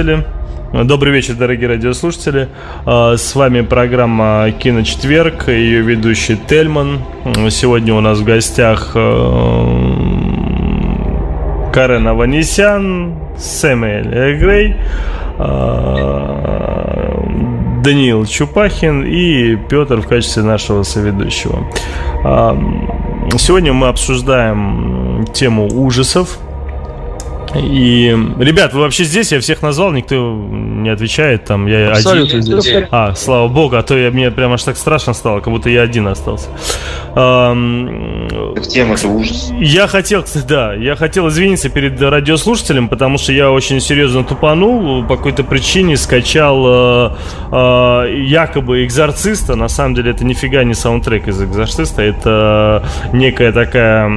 радиослушатели. Добрый вечер, дорогие радиослушатели. А, с вами программа «Киночетверг», ее ведущий Тельман. Сегодня у нас в гостях э, Карен Аванесян, Сэмюэль Грей, а, Даниил Чупахин и Петр в качестве нашего соведущего. А, сегодня мы обсуждаем тему ужасов – и, ребят, вы вообще здесь? Я всех назвал, никто не отвечает. Там я Абсолютно один. здесь. А, слава богу, а то я, мне прям аж так страшно стало, как будто я один остался. В тему это ужас. Я хотел, кстати, да, я хотел извиниться перед радиослушателем, потому что я очень серьезно тупанул. По какой-то причине скачал э, э, якобы экзорциста. На самом деле это нифига не саундтрек из экзорциста. Это некая такая,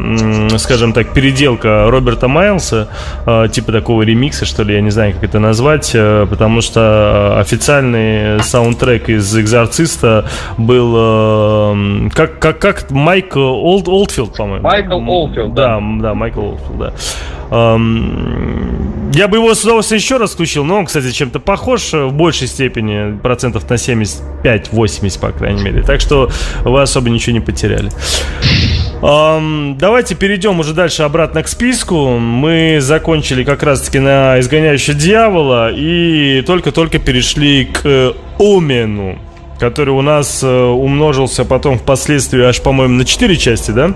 скажем так, переделка Роберта Майлса Э, типа такого ремикса, что ли, я не знаю, как это назвать, э, потому что официальный саундтрек из «Экзорциста» был э, как, как, как Майк Олд, Олдфилд, по-моему. Майкл Олдфилд, да. Да, да, Майкл Олдфилд, да. Я бы его с удовольствием еще раз включил, но он, кстати, чем-то похож в большей степени, процентов на 75-80, по крайней мере. Так что вы особо ничего не потеряли. Давайте перейдем уже дальше обратно к списку. Мы закончили как раз-таки на изгоняющего дьявола и только-только перешли к Омену, который у нас э, умножился потом впоследствии аж, по-моему, на 4 части, да?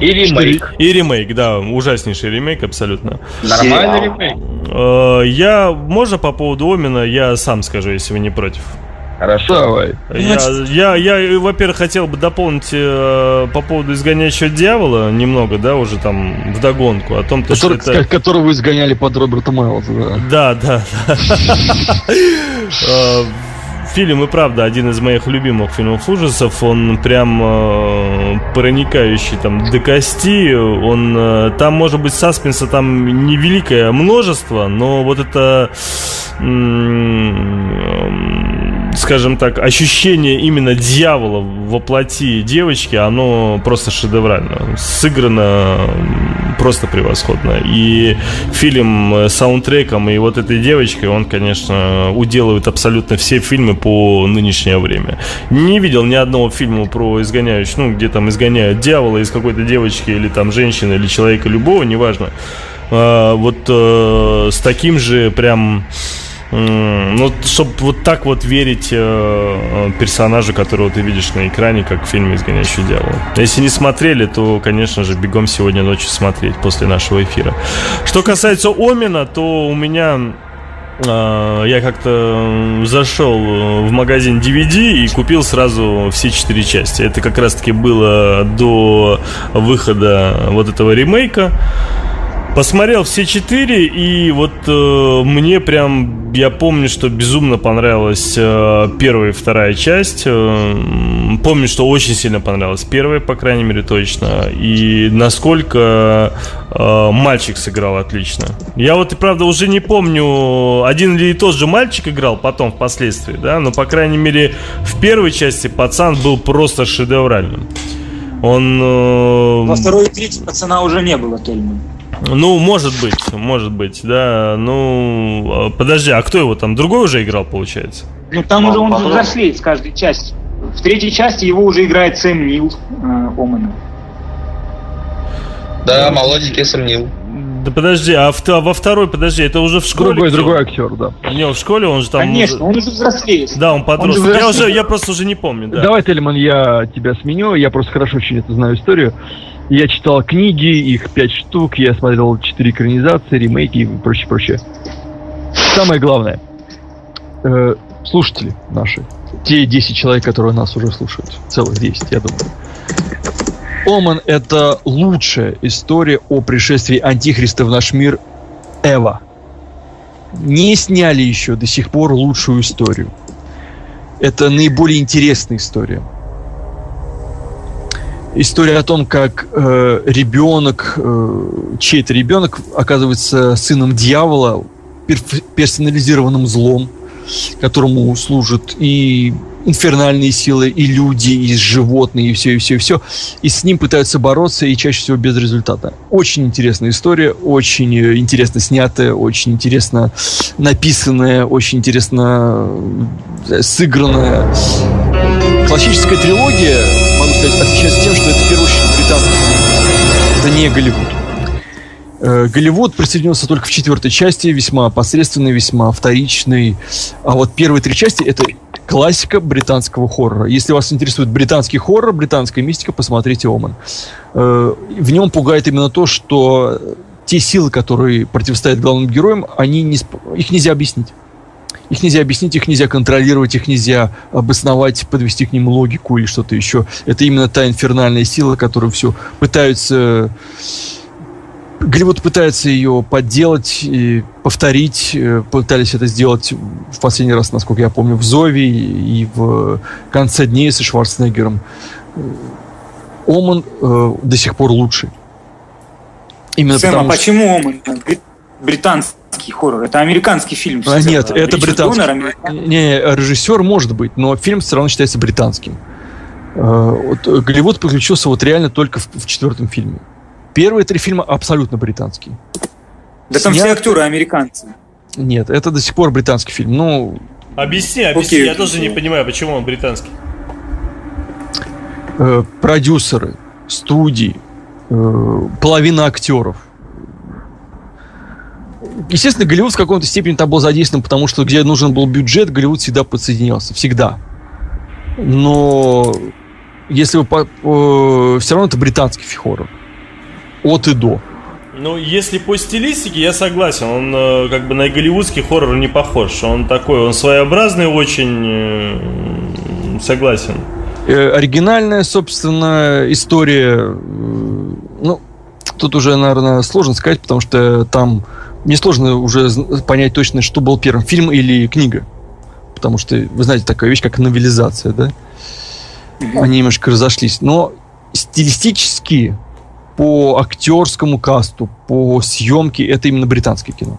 И ремейк. И ремейк, да, ужаснейший ремейк, абсолютно. Нормальный ремейк. Uh, я, можно по поводу Омена, я сам скажу, если вы не против. Хорошо. Давай. Я, я, я во-первых, хотел бы дополнить э, по поводу изгоняющего дьявола немного, да, уже там в догонку о том, то, Который, что это... Которого изгоняли под Роберта Майлза, да. Да, да, э, Фильм и правда один из моих любимых фильмов ужасов. Он прям э, проникающий там до кости. Он э, там может быть саспенса там невеликое множество, но вот это скажем так, ощущение именно дьявола во плоти девочки, оно просто шедеврально. Сыграно просто превосходно. И фильм с саундтреком и вот этой девочкой, он, конечно, уделывает абсолютно все фильмы по нынешнее время. Не видел ни одного фильма про изгоняющих, ну, где там изгоняют дьявола из какой-то девочки или там женщины или человека любого, неважно. А, вот э, с таким же прям ну, чтобы вот так вот верить э, э, персонажу, которого ты видишь на экране, как в фильме «Изгоняющий дьявола». Если не смотрели, то, конечно же, бегом сегодня ночью смотреть после нашего эфира. Что касается Омина, то у меня э, я как-то зашел в магазин DVD и купил сразу все четыре части. Это как раз-таки было до выхода вот этого ремейка. Посмотрел все четыре, и вот э, мне прям, я помню, что безумно понравилась э, первая и вторая часть. Э, помню, что очень сильно понравилась первая, по крайней мере, точно. И насколько э, мальчик сыграл отлично. Я вот, и правда, уже не помню, один или тот же мальчик играл потом, впоследствии, да, но, по крайней мере, в первой части пацан был просто шедевральным. Он... Э... Во второй и третьей пацана уже не было, Тельман. Ну, может быть, может быть, да. Ну, а, подожди, а кто его там? Другой уже играл, получается? Ну, там уже он взрослеет с каждой части. В третьей части его уже играет Сэм Нил э, Омана. Да, молоденький Сэм Нил. Да подожди, а в, во второй, подожди, это уже в школе? Другой, другой актер, да. Не, в школе он же там... Конечно, уже... он уже взрослеет. Да, он подросток. Он я, уже, я просто уже не помню, да. Давай, Тельман, я тебя сменю, я просто хорошо очень это знаю историю. Я читал книги, их пять штук, я смотрел четыре экранизации, ремейки и прочее, прочее. Самое главное, э, слушатели наши, те 10 человек, которые нас уже слушают, целых 10, я думаю. Оман — это лучшая история о пришествии Антихриста в наш мир Эва. Не сняли еще до сих пор лучшую историю. Это наиболее интересная история история о том, как э, ребенок, э, чей-то ребенок оказывается сыном дьявола, персонализированным злом, которому служит и инфернальные силы, и люди, и животные, и все, и все, и все. И с ним пытаются бороться, и чаще всего без результата. Очень интересная история, очень э, интересно снятая, очень интересно написанная, очень интересно э, сыгранная. Классическая трилогия, сказать, отличается тем, что это в первую очередь британский фильм. Это не Голливуд. Э, Голливуд присоединился только в четвертой части, весьма посредственный, весьма вторичный. А вот первые три части это классика британского хоррора. Если вас интересует британский хоррор, британская мистика, посмотрите Оман. Э, в нем пугает именно то, что те силы, которые противостоят главным героям, они не, их нельзя объяснить. Их нельзя объяснить, их нельзя контролировать, их нельзя обосновать, подвести к ним логику или что-то еще. Это именно та инфернальная сила, которую все пытаются Голливуд пытается ее подделать и повторить. Э, пытались это сделать в последний раз, насколько я помню, в Зове и в конце дней со Шварценеггером. Оман э, до сих пор лучший. Именно Сэм, потому, а почему Оман? Британский хоррор. Это американский фильм. А, нет, это Ричард британский. Донор, не, режиссер может быть, но фильм все равно считается британским. Э, вот, Голливуд подключился вот реально только в, в четвертом фильме. Первые три фильма абсолютно британские. Да там Снят... все актеры американцы. Нет, это до сих пор британский фильм. Ну. Объясни, объясни. Окей. Я тоже не понимаю, почему он британский. Э, продюсеры, студии, э, половина актеров. Естественно, Голливуд в каком-то степени там был задействован, потому что где нужен был бюджет, Голливуд всегда подсоединялся. Всегда. Но если вы по, э, все равно это британский хоррор от и до. Ну, если по стилистике, я согласен. Он э, как бы на голливудский хоррор не похож. Он такой, он своеобразный очень. Э, согласен. Э, оригинальная, собственно, история. Э, ну, тут уже, наверное, сложно сказать, потому что там несложно уже понять точно, что был первым, фильм или книга. Потому что, вы знаете, такая вещь, как новелизация, да? Они немножко разошлись. Но стилистически по актерскому касту, по съемке, это именно британское кино.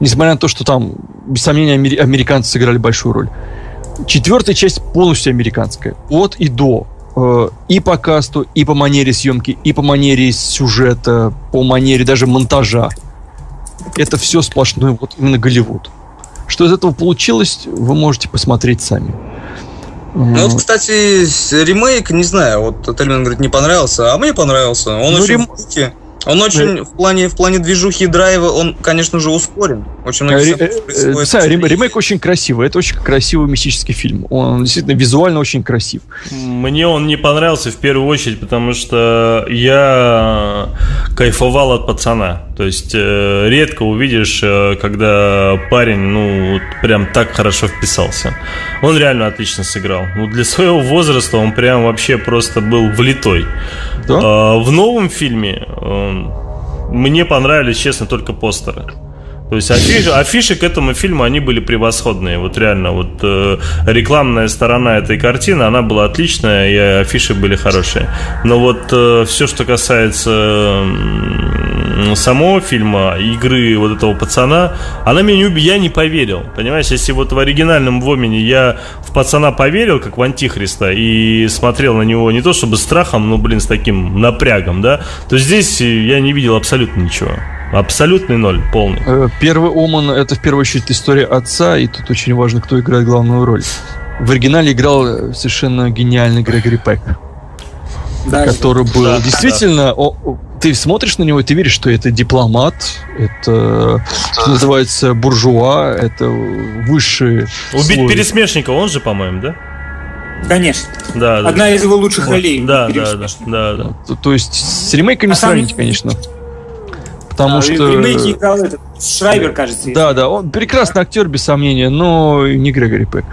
Несмотря на то, что там, без сомнения, американцы сыграли большую роль. Четвертая часть полностью американская. От и до. Э, и по касту, и по манере съемки, и по манере сюжета, по манере даже монтажа. Это все сплошной вот именно Голливуд. Что из этого получилось, вы можете посмотреть сами. Ну вот, кстати, ремейк, не знаю, вот Тельман говорит, не понравился, а мне понравился. Он ну, очень рем... Он очень в плане, в плане движухи и драйва, он, конечно же, ускорен. Очень много Ре- э, ремейк очень красивый. Это очень красивый мистический фильм. Он действительно визуально очень красив. Мне он не понравился в первую очередь, потому что я кайфовал от пацана. То есть э, редко увидишь, э, когда парень, ну, вот прям так хорошо вписался. Он реально отлично сыграл. Ну, для своего возраста он прям вообще просто был влитой. Да? В новом фильме мне понравились, честно, только постеры. То есть афиши, афиши к этому фильму, они были превосходные. Вот реально, вот э, рекламная сторона этой картины, она была отличная, и афиши были хорошие. Но вот э, все, что касается э, самого фильма, игры вот этого пацана, она меня не убила, я не поверил. Понимаешь, если вот в оригинальном Вомине я в пацана поверил, как в Антихриста, и смотрел на него не то чтобы страхом, но, блин, с таким напрягом, да, то здесь я не видел абсолютно ничего. Абсолютный ноль, полный. Э, первый Оман это в первую очередь история отца, и тут очень важно, кто играет главную роль. В оригинале играл совершенно гениальный Грегори Пек. Да, который был да, действительно, да. О, ты смотришь на него и ты веришь, что это дипломат, это, что называется буржуа, это высшие. Убить слой. пересмешника, он же, по-моему, да? Конечно. Да, Одна да. из его лучших ролей. Да, да, да, да, да. То, то есть с ремейками а сравнить, сам... конечно. Потому а, что... В ремейке играл этот Шрайбер, кажется. Да, да, он прекрасный актер, без сомнения, но не Грегори Пэк.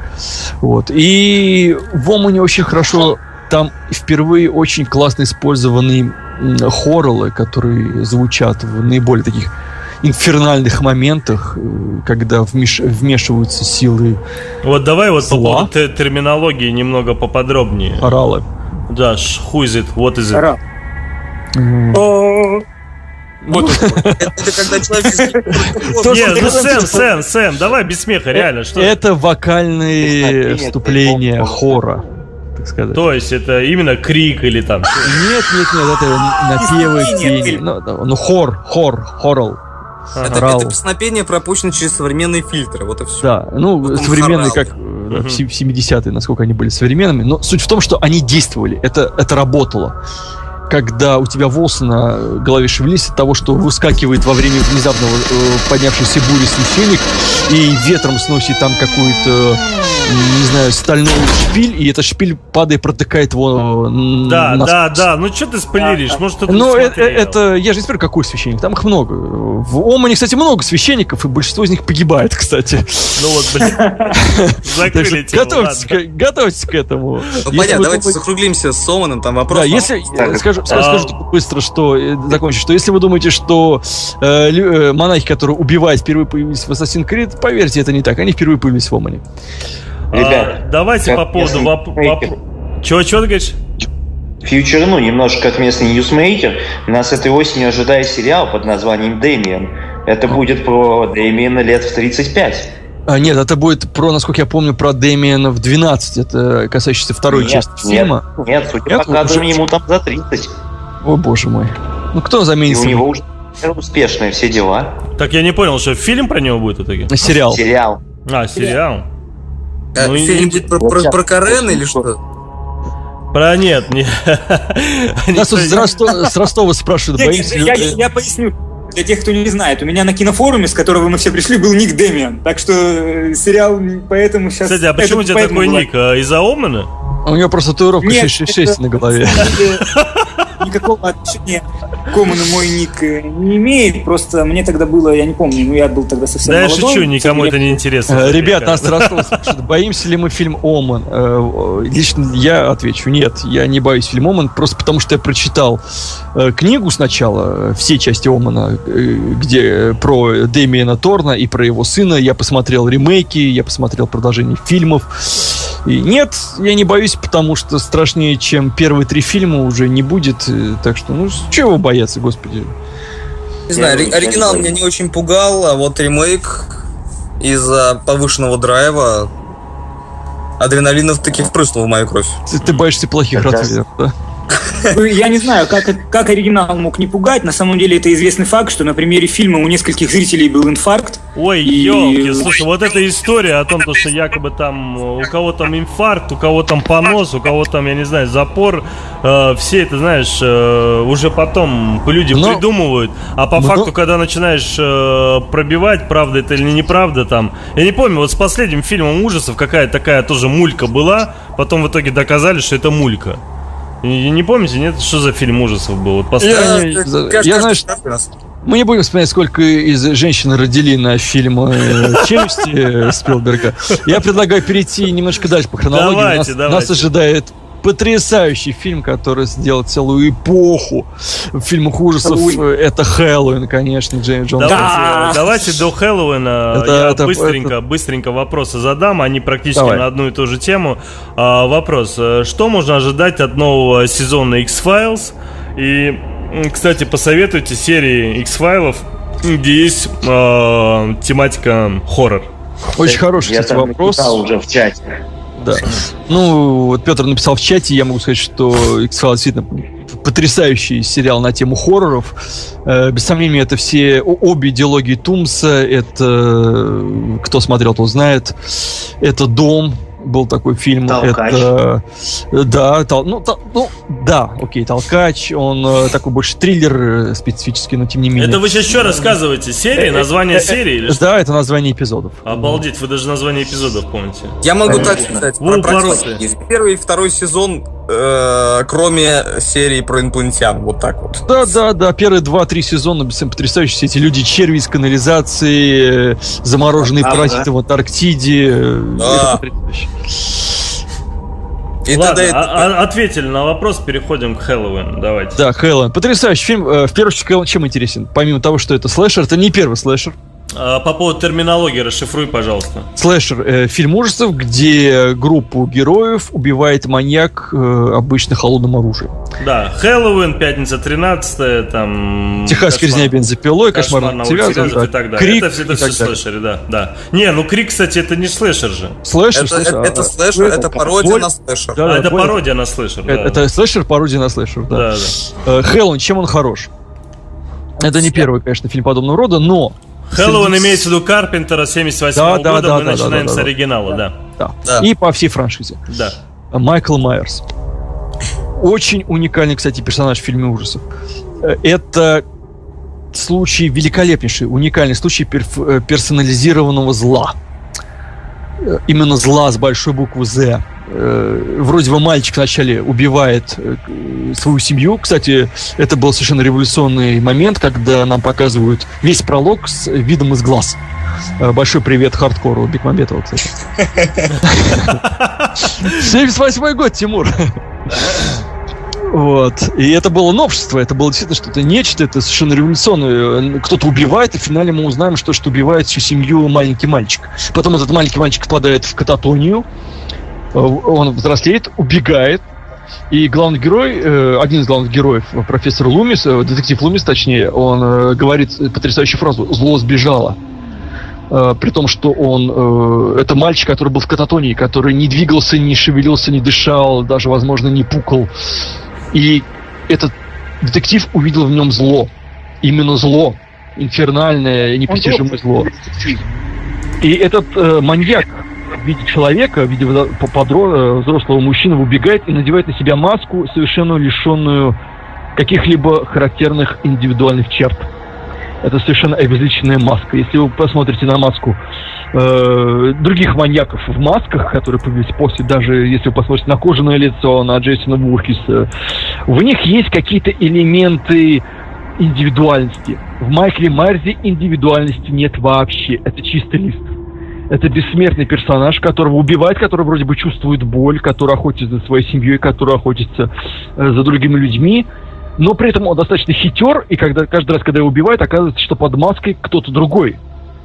Вот. И в Омане очень хорошо там впервые очень классно использованы хорролы, которые звучат в наиболее таких инфернальных моментах, э, когда вмеш... вмешиваются силы. Вот давай вот зла. по поводу терминологии немного поподробнее. Оралы. Да, who is it, what is it? Орал. Mm. Вот. Это когда человек... Не, ну Сэм, Сэм, Сэм, давай без смеха, реально. что? Это вокальные вступления хора так сказать. То есть это именно крик или там? Нет, нет, нет, это напевы, пение. Ну, ну, хор, хор, хорал. Это, это песнопение пропущено через современные фильтры, вот и все. Да, ну, Потом современные, как угу. в 70-е, насколько они были современными. Но суть в том, что они действовали, это, это работало когда у тебя волосы на голове шевелились от того, что выскакивает во время внезапного э, поднявшейся бури священник и ветром сносит там какую-то, не знаю, стальной шпиль, и этот шпиль падает, протыкает его Да, на... да, да, ну что ты спойлеришь? Может, это Ну, это, это, я же не спорю, какой священник, там их много. В Омане, кстати, много священников, и большинство из них погибает, кстати. Ну вот, блин, закрыли Готовьтесь, готовьтесь к этому. Ну, понятно, давайте закруглимся с Оменом, там вопрос. Да, если, скажу, скажу, скажу, скажу быстро, что э, закончу, что если вы думаете, что э, э, монахи, которые убивают, впервые появились в Assassin's Creed, поверьте, это не так. Они впервые появились в Омене. Ребят, а, давайте по поводу вопроса. Чего, чего ты говоришь? Фьючер, ну, немножко как местный ньюсмейкер, нас этой осенью ожидает сериал под названием «Дэмиан». Это будет про Дэмиана лет в 35. А, нет, это будет про, насколько я помню, про Дэмиана в 12. Это касающийся второй нет, части фильма. Нет, нет судя нет, по кадрам, ему там за 30. О, боже мой. Ну, кто заменит? И у него уже успешные все дела. Так я не понял, что фильм про него будет в итоге? Сериал. Сериал. А, сериал. А, ну, фильм будет про, про, про Карен или что? Про нет, нет. Нас тут с Ростова спрашивают, боимся Я поясню для тех, кто не знает, у меня на кинофоруме, с которого мы все пришли, был ник Дэмиан. Так что э, сериал поэтому сейчас... Кстати, а почему у тебя такой ник? А, из-за Омана? У него просто татуировка 666 на голове. никакого отношения к Коману мой ник э, не имеет. Просто мне тогда было, я не помню, ну я был тогда совсем Да я шучу, никому это не интересно. Э, ребят, нас Ростов боимся ли мы фильм Оман? Лично я отвечу, нет, я не боюсь фильм Оман, просто потому что я прочитал книгу сначала, все части Омана, где про Дэмиена Торна и про его сына. Я посмотрел ремейки, я посмотрел продолжение фильмов. И нет, я не боюсь, потому что страшнее, чем первые три фильма уже не будет. Так что, ну, чего бояться, господи. Не знаю, оригинал меня не очень пугал, а вот ремейк из-за повышенного драйва адреналинов таки впрыснул в мою кровь. Ты, ты боишься плохих ротвейлеров, да? Ну, я не знаю, как, как оригинал мог не пугать. На самом деле это известный факт, что на примере фильма у нескольких зрителей был инфаркт. Ой, и... елки, слушай, вот эта история о том, что якобы там у кого там инфаркт, у кого там понос, у кого там, я не знаю, запор, э, все это, знаешь, э, уже потом люди Но... придумывают, а по Но... факту, когда начинаешь э, пробивать, правда это или неправда там, я не помню, вот с последним фильмом ужасов какая такая тоже мулька была, потом в итоге доказали, что это мулька. И, не помните, нет, что за фильм ужасов был? Вот последний... Я, я, я знаю, что... Мы не будем вспоминать, сколько из женщин родили на фильм э, «Челюсти» Спилберга. Я предлагаю перейти немножко дальше по хронологии. Давайте, нас, давайте. нас ожидает потрясающий фильм, который сделал целую эпоху в фильмах ужасов. Это Хэллоуин, конечно, Джеймс Джонс. Давайте, да! давайте до Хэллоуина это, я это, быстренько, это... быстренько вопросы задам. Они практически Давай. на одну и ту же тему. А, вопрос. Э, что можно ожидать от нового сезона X-Files? И, кстати, посоветуйте серии X-Файлов, где есть э, тематика хоррор. Очень хороший, я кстати, вопрос. уже в чате. Да. Ну, вот Петр написал в чате, я могу сказать, что X-Files действительно потрясающий сериал на тему хорроров. Э, без сомнения, это все обе идеологии Тумса. Это кто смотрел, тот знает. Это Дом, был такой фильм. Толкач. Это, да, тол, ну, тол, ну, да, окей, Толкач, он э, такой больше триллер э, специфический, но тем не менее. Это вы сейчас что рассказываете? Серии? Э, название серии? Или что? Да, это название эпизодов. Обалдеть, вы даже название эпизодов помните. Я могу так сказать. Про, про первый и второй сезон э, кроме серии про инопланетян. Вот так вот. Да, да, да. Первые два-три сезона потрясающие. Все эти люди черви из канализации, замороженные а, паразиты да. в Антарктиде. Да. Это потрясающе. И Ладно, тогда... а, а, ответили на вопрос, переходим к Хэллоуин. Давайте. Да, Хэллоуин. Потрясающий фильм. Э, в первую очередь, чем интересен? Помимо того, что это слэшер, это не первый слэшер. А, по поводу терминологии расшифруй, пожалуйста. Слэшер э, фильм ужасов, где группу героев убивает маньяк э, обычно холодным оружием. Да, Хэллоуин, пятница 13 там... Техасская резня бензопилой, кошмар на улице и так далее. Крик это, это все слэшеры, да, да. Не, ну Крик, кстати, это не слэшер же. Слэшер, это, слэшер. Это, это слэшер, это пародия на слэшер. Да, а, это пародия на слэшер, да. Это слэшер, пародия на слэшер, да. да, да. Э, Хэллоуин, чем он хорош? Это не первый, конечно, фильм подобного рода, но Хэллоуин имеется в виду Карпентера 78 да, -го да, года, да, мы да, начинаем да, да, с оригинала, да. Да. да. И по всей франшизе. Да. Майкл Майерс. Очень уникальный, кстати, персонаж в фильме ужасов. Э, это случай великолепнейший, уникальный случай э, персонализированного зла. Э, именно зла с большой буквы «З». Э, вроде бы мальчик вначале убивает э, свою семью. Кстати, это был совершенно революционный момент, когда нам показывают весь пролог с видом из глаз. Э, большой привет хардкору Бекмамбетова, кстати. 78 год, Тимур. Вот. И это было новшество, это было действительно что-то нечто, это совершенно революционное. Кто-то убивает, и в финале мы узнаем, что, что убивает всю семью маленький мальчик. Потом этот маленький мальчик впадает в кататонию, он взрослеет, убегает, и главный герой, э, один из главных героев, профессор Лумис, э, детектив Лумис, точнее, он говорит потрясающую фразу «зло сбежало». При том, что он... Это мальчик, который был в кататонии, который не двигался, не шевелился, не дышал, даже, возможно, не пукал. И этот детектив увидел в нем зло. Именно зло. Инфернальное, непостижимое зло. И этот э, маньяк, виде человека, в виде подро... Э, взрослого мужчины убегает и надевает на себя маску, совершенно лишенную каких-либо характерных индивидуальных черт. Это совершенно обезличенная маска. Если вы посмотрите на маску э, других маньяков в масках, которые появились после, даже если вы посмотрите на кожаное лицо, на Джейсона Вуркиса, в них есть какие-то элементы индивидуальности. В Майкле Марзе индивидуальности нет вообще. Это чистый лист. Это бессмертный персонаж, которого убивает, который вроде бы чувствует боль, который охотится за своей семьей, который охотится э, за другими людьми. Но при этом он достаточно хитер, и когда, каждый раз, когда его убивают, оказывается, что под маской кто-то другой.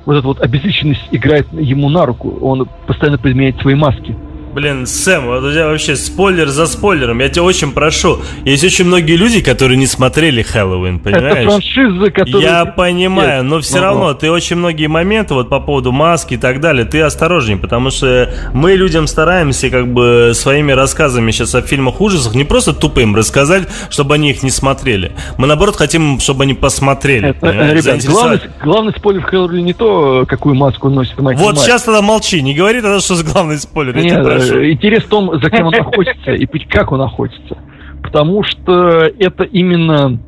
Вот эта вот обезличенность играет ему на руку. Он постоянно применяет свои маски. Блин, Сэм, вот у тебя вообще спойлер за спойлером. Я тебя очень прошу. Есть очень многие люди, которые не смотрели Хэллоуин, понимаешь? Это франшиза, которая... Я понимаю, но все равно ты очень многие моменты вот по поводу маски и так далее, ты осторожней, потому что мы людям стараемся как бы своими рассказами сейчас о фильмах ужасах не просто тупо им рассказать, чтобы они их не смотрели. Мы наоборот хотим, чтобы они посмотрели. Это, ребят, главный, главный спойлер в Хэллоуине не то, какую маску носит Майкл Вот сейчас тогда молчи, не говори тогда, что главный спойлер. Нет, интерес в том, за кем он охотится и как он охотится. Потому что это именно...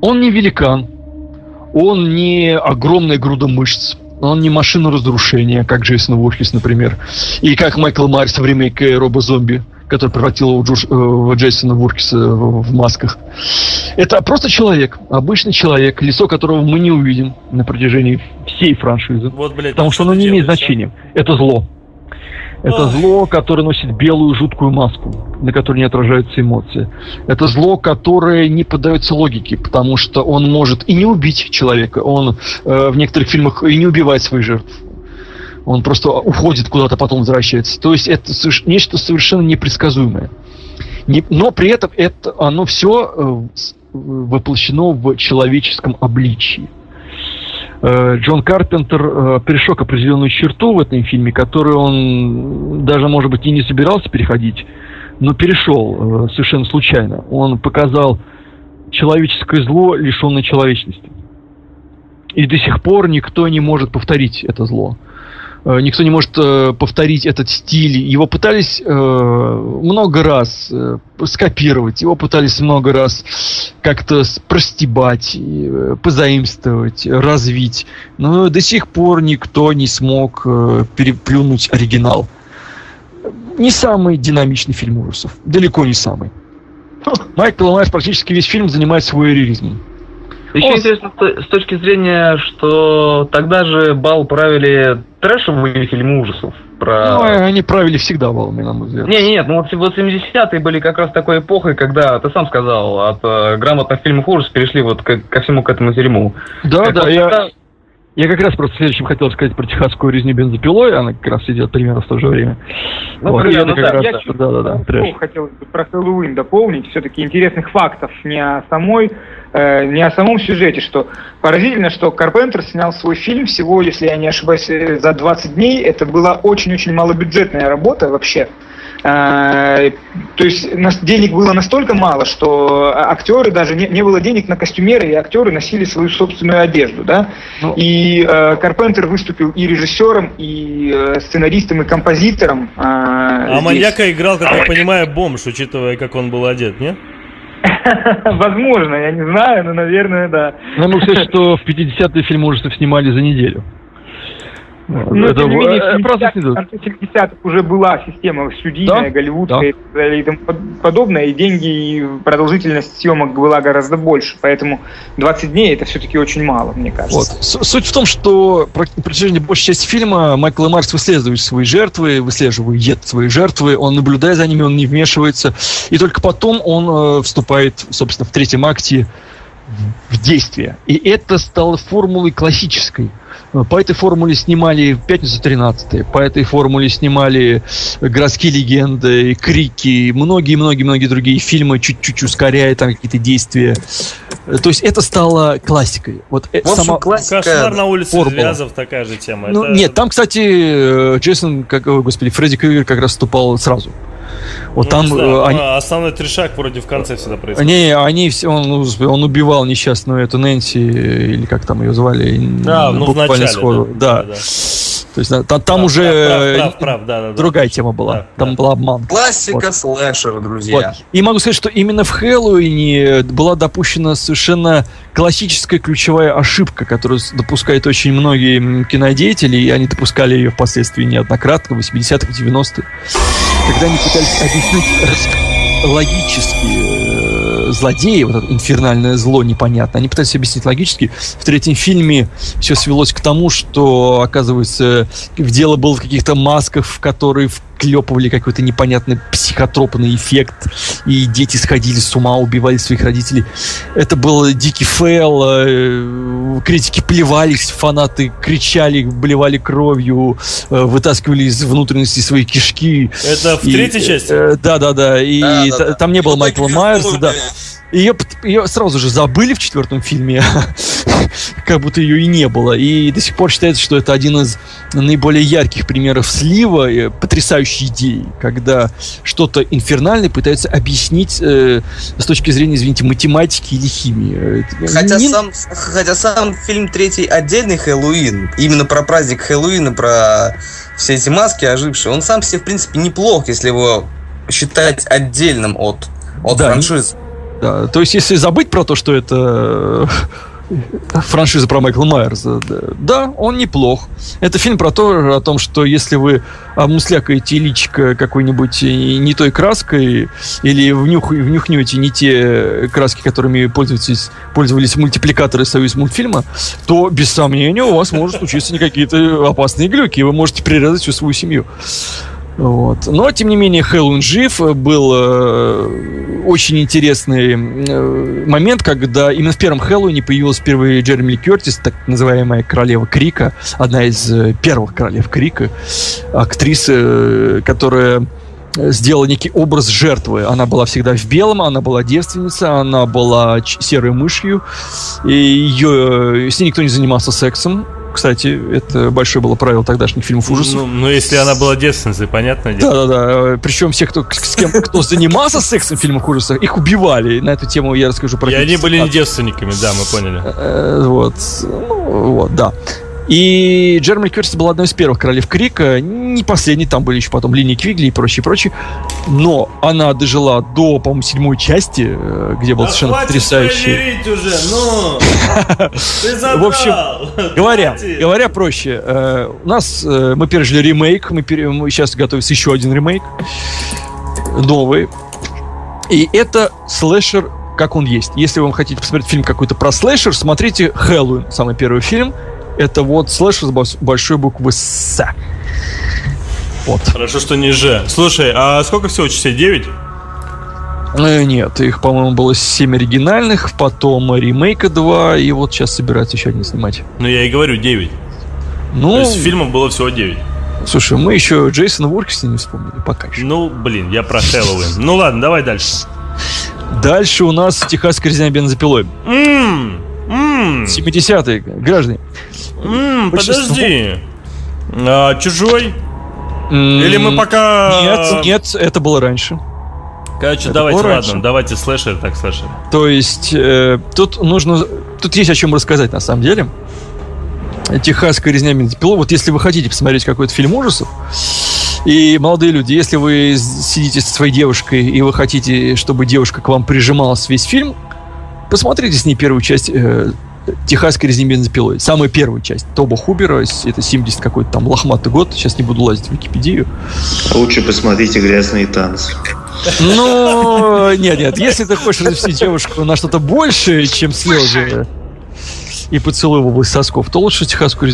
Он не великан, он не огромная груда мышц, он не машина разрушения, как Джейсон Уорхис, например, и как Майкл Майерс в ремейке Роба Зомби, который превратил его в, Джош, э, в Джейсона Уорхиса в, в масках. Это просто человек, обычный человек, лицо которого мы не увидим на протяжении всей франшизы. Вот, блядь, потому что оно не имеет значения. Это зло. Это зло, которое носит белую жуткую маску, на которой не отражаются эмоции. Это зло, которое не поддается логике, потому что он может и не убить человека. Он э, в некоторых фильмах и не убивает своих жертв. Он просто уходит куда-то, потом возвращается. То есть это нечто совершенно непредсказуемое. Не, но при этом это, оно все э, воплощено в человеческом обличии. Э, Джон Карпентер э, перешел к определенную черту в этом фильме, которую он даже, может быть, и не собирался переходить, но перешел э, совершенно случайно. Он показал человеческое зло, лишенное человечности. И до сих пор никто не может повторить это зло. Э, никто не может э, повторить этот стиль. Его пытались э, много раз скопировать, его пытались много раз как-то простебать, позаимствовать, развить. Но до сих пор никто не смог переплюнуть оригинал. Не самый динамичный фильм ужасов. Далеко не самый. Майкл Майерс практически весь фильм занимает свой реализм. Еще О, интересно с точки зрения, что тогда же бал правили трэшевые фильмы ужасов. Про... Ну, они правили всегда баллами, на мой взгляд. Не, не, нет, ну вот, вот 70-е были как раз такой эпохой, когда, ты сам сказал, от э, грамотных фильмов ужасов перешли вот к, ко всему к этому дерьму. Да, так да, вот, я... Тогда, Я как раз просто следующим хотел сказать про техасскую резню бензопилой, она как раз идет примерно в то же время. Ну, Вот, примерно, как да. раз- Я да, чуть- да, да, да, трэш. Ну, бы про Хэллоуин дополнить. Все-таки интересных фактов не о самой, э, не о самом сюжете, что поразительно, что Карпентер снял свой фильм всего, если я не ошибаюсь, э, за 20 дней. Это была очень-очень малобюджетная работа вообще. Э, То есть нас- денег было настолько мало, что а- актеры даже не, не было денег на костюмеры, и актеры носили свою собственную одежду, да. Ну. И э, Карпентер выступил и режиссером, и э, сценаристом, и композитором. э, А здесь. маньяка играл, как я понимаю, бомж, учитывая, как он был одет, не? Возможно, я не знаю, но, наверное, да. Ну, могу сказать, что в 50-е фильмы ужасов снимали за неделю. Но, это тем не менее, э, в просто 70-х, следует. в конце 70-х уже была система студийная, Да, голливудская и далее и тому под- подобное, и деньги, и продолжительность съемок была гораздо больше, поэтому 20 дней это все-таки очень мало, мне кажется. Вот. Суть в том, что на протяжении большей части фильма Майкл Маркс выслеживает свои жертвы, выслеживает свои жертвы, он наблюдает за ними, он не вмешивается, и только потом он э, вступает, собственно, в третьем акте в- действие. И это стало формулой классической. По этой формуле снимали «Пятницу 13 по этой формуле снимали «Городские легенды», «Крики», многие-многие-многие другие фильмы, чуть-чуть ускоряя там какие-то действия. То есть это стало классикой. Вот В общем, сама- классика. Кошмар на улице формула. Вязов, такая же тема. ну, Это- нет, там, кстати, э, Джейсон, как, господи, Фредди Крюгер как раз вступал сразу. Вот ну, там не знаю, э, они, а основной трешак вроде в конце всегда происходит. не, они все, он, ну, он убивал несчастную эту Нэнси, э, или как там ее звали, Да, ну, в начале, сходу. Да. Да, да. То есть да, там, там Прав, уже прав, э, прав, прав, да, да, да. другая тема была. Да, там да. был обман. Классика Вот. слэшера, друзья. Вот. И могу сказать, что именно в Хэллоуине была допущена совершенно классическая ключевая ошибка, которую допускают очень многие кинодеятели, и они допускали ее впоследствии неоднократно, в 80-х, 90-х, когда они пытались объяснить рас- логически злодеи, вот это инфернальное зло непонятно, они пытались объяснить логически. В третьем фильме все свелось к тому, что, оказывается, в дело было в каких-то масках, в которые вклепывали какой-то непонятный психотропный эффект, и дети сходили с ума, убивали своих родителей. Это был дикий fail, э, критики плевались, фанаты кричали, блевали кровью, э, вытаскивали из внутренности свои кишки. Это в И, третьей части? э, Да, да, да. И Да, да, да. там не было И Майкла Майерса, да. Ее, ее сразу же забыли в четвертом фильме, как будто ее и не было. И до сих пор считается, что это один из наиболее ярких примеров слива, э, потрясающей идеи, когда что-то инфернальное пытаются объяснить э, с точки зрения, извините, математики или химии. Э, Хотя не- сам, хотя сам фильм третий отдельный Хэллоуин, именно про праздник Хэллоуина, про все эти маски ожившие, он сам себе, в принципе, неплох, если его считать отдельным от, от Да, франшизы. Да, то есть, если забыть про то, что это э, франшиза про Майкла Майерса, да, он неплох. Это фильм про то, о том, что если вы обмуслякаете личико какой-нибудь э, не той краской или внюх, внюхнете не те краски, которыми пользуетесь, пользовались мультипликаторы союз мультфильма, то, без сомнения, у вас может случиться какие-то опасные глюки, и вы можете прирезать всю свою семью. Вот. Но, тем не менее, Хэллоуин жив. Был э, очень интересный э, момент, когда именно в первом Хэллоуине появилась впервые Джереми Ли Кертис, так называемая королева Крика, одна из э, первых королев Крика, актриса, э, которая э, сделала некий образ жертвы. Она была всегда в белом, она была девственница, она была серой мышью, и ее, с ней никто не занимался сексом. Кстати, это большое было правило тогдашних фильмов ужасов. Ну, ну, если она была девственницей, понятное дело. Да-да-да. Причем все, кто, с кем кто занимался сексом в фильмах ужасов, их убивали. На эту тему я расскажу про И они были не девственниками, да, мы поняли. Э, Вот. Ну, вот, да. И Джерми Кертис была одной из первых королев Крика, не последней, там были еще потом Линии Квигли и прочее, прочее. Но она дожила до, по-моему, седьмой части, э, где был Да совершенно потрясающий... уже, ну! В общем, Говоря, говоря проще, э, у нас э, мы пережили ремейк, мы, пере- мы сейчас готовится еще один ремейк, новый. И это слэшер, как он есть. Если вы хотите посмотреть фильм какой-то про слэшер, смотрите Хэллоуин, самый первый фильм. Это вот слэшер с большой буквы С. Вот. Хорошо, что не Ж. Слушай, а сколько всего частей? 9? Э, Нет, их, по-моему, было 7 оригинальных, потом ремейка 2, и вот сейчас собираются еще один снимать. Ну, я и говорю, 9. Ну, То есть фильмов было всего 9. слушай, мы еще Джейсона Воркиса не вспомнили, пока еще. Ну, блин, я про Хэллоуин. Ну ладно, давай дальше. Дальше у нас Техасская резня бензопилой. Ммм, ммм, 70-е, граждане. Большинство- подожди. А, чужой? М, Или мы пока... Нет, нет, это было раньше. Короче, Это давайте, ладно, раньше. давайте слэшер, так слэшер. То есть э, тут нужно, тут есть о чем рассказать на самом деле. Техасская резня бензопилой. Вот если вы хотите посмотреть какой-то фильм ужасов, и молодые люди, если вы сидите со своей девушкой и вы хотите, чтобы девушка к вам прижималась весь фильм, посмотрите с ней первую часть э, Техасской резни бензопилой. Самую первую часть. Тоба Хубера, это 70 какой-то там лохматый год. Сейчас не буду лазить в Википедию. Лучше посмотрите грязные танцы. Ну, нет, нет, если ты хочешь развести девушку на что-то большее, чем слезы и поцелуй в область сосков, то лучше техасскую.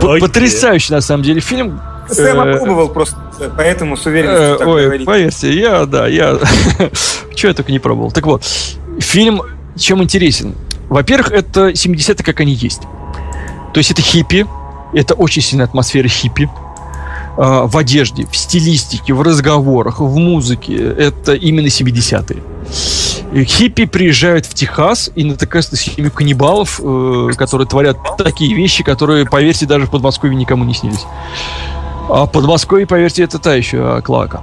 П- Окей. Потрясающий, на самом деле, фильм. Сэм Э, опробовал просто, поэтому с э, уверенностью так Ой, поверьте, я, да, я... Чего я только не пробовал. Так вот, фильм чем интересен? Во-первых, это 70-е, как они есть. То есть это хиппи, это очень сильная атмосфера хиппи. А, В одежде, в стилистике, в разговорах, в музыке. Это именно 70-е. И Хиппи приезжают в Техас и натыкаются на семью каннибалов, э, которые творят такие вещи, которые, поверьте, даже в Подмосковье никому не снились. А Подмосковье, поверьте, это та еще клака.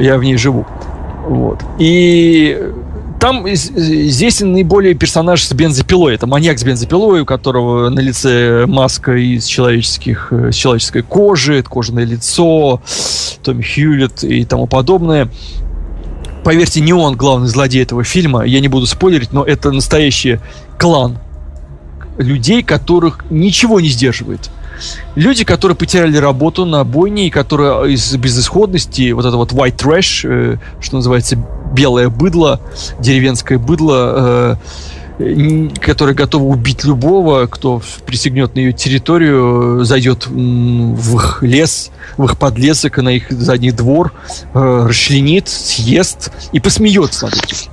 Я в ней живу. Вот. И там известен наиболее персонаж с бензопилой. Это маньяк с бензопилой, у которого на лице маска из человеческих, э, с человеческой кожи, кожаное лицо, Томми Хьюлетт и тому подобное. Поверьте, не он главный злодей этого фильма. Я не буду спойлерить, но это настоящий клан людей, которых ничего не сдерживает. Люди, которые потеряли работу на бойне, и которые из безысходности, вот это вот white trash, э, что называется, белое быдло, деревенское быдло, э, которое готово убить любого, кто присягнет на ее территорию, э, зайдет в их лес, в их подлесок, на их задний двор, э, расчленит, съест и посмеется над этим.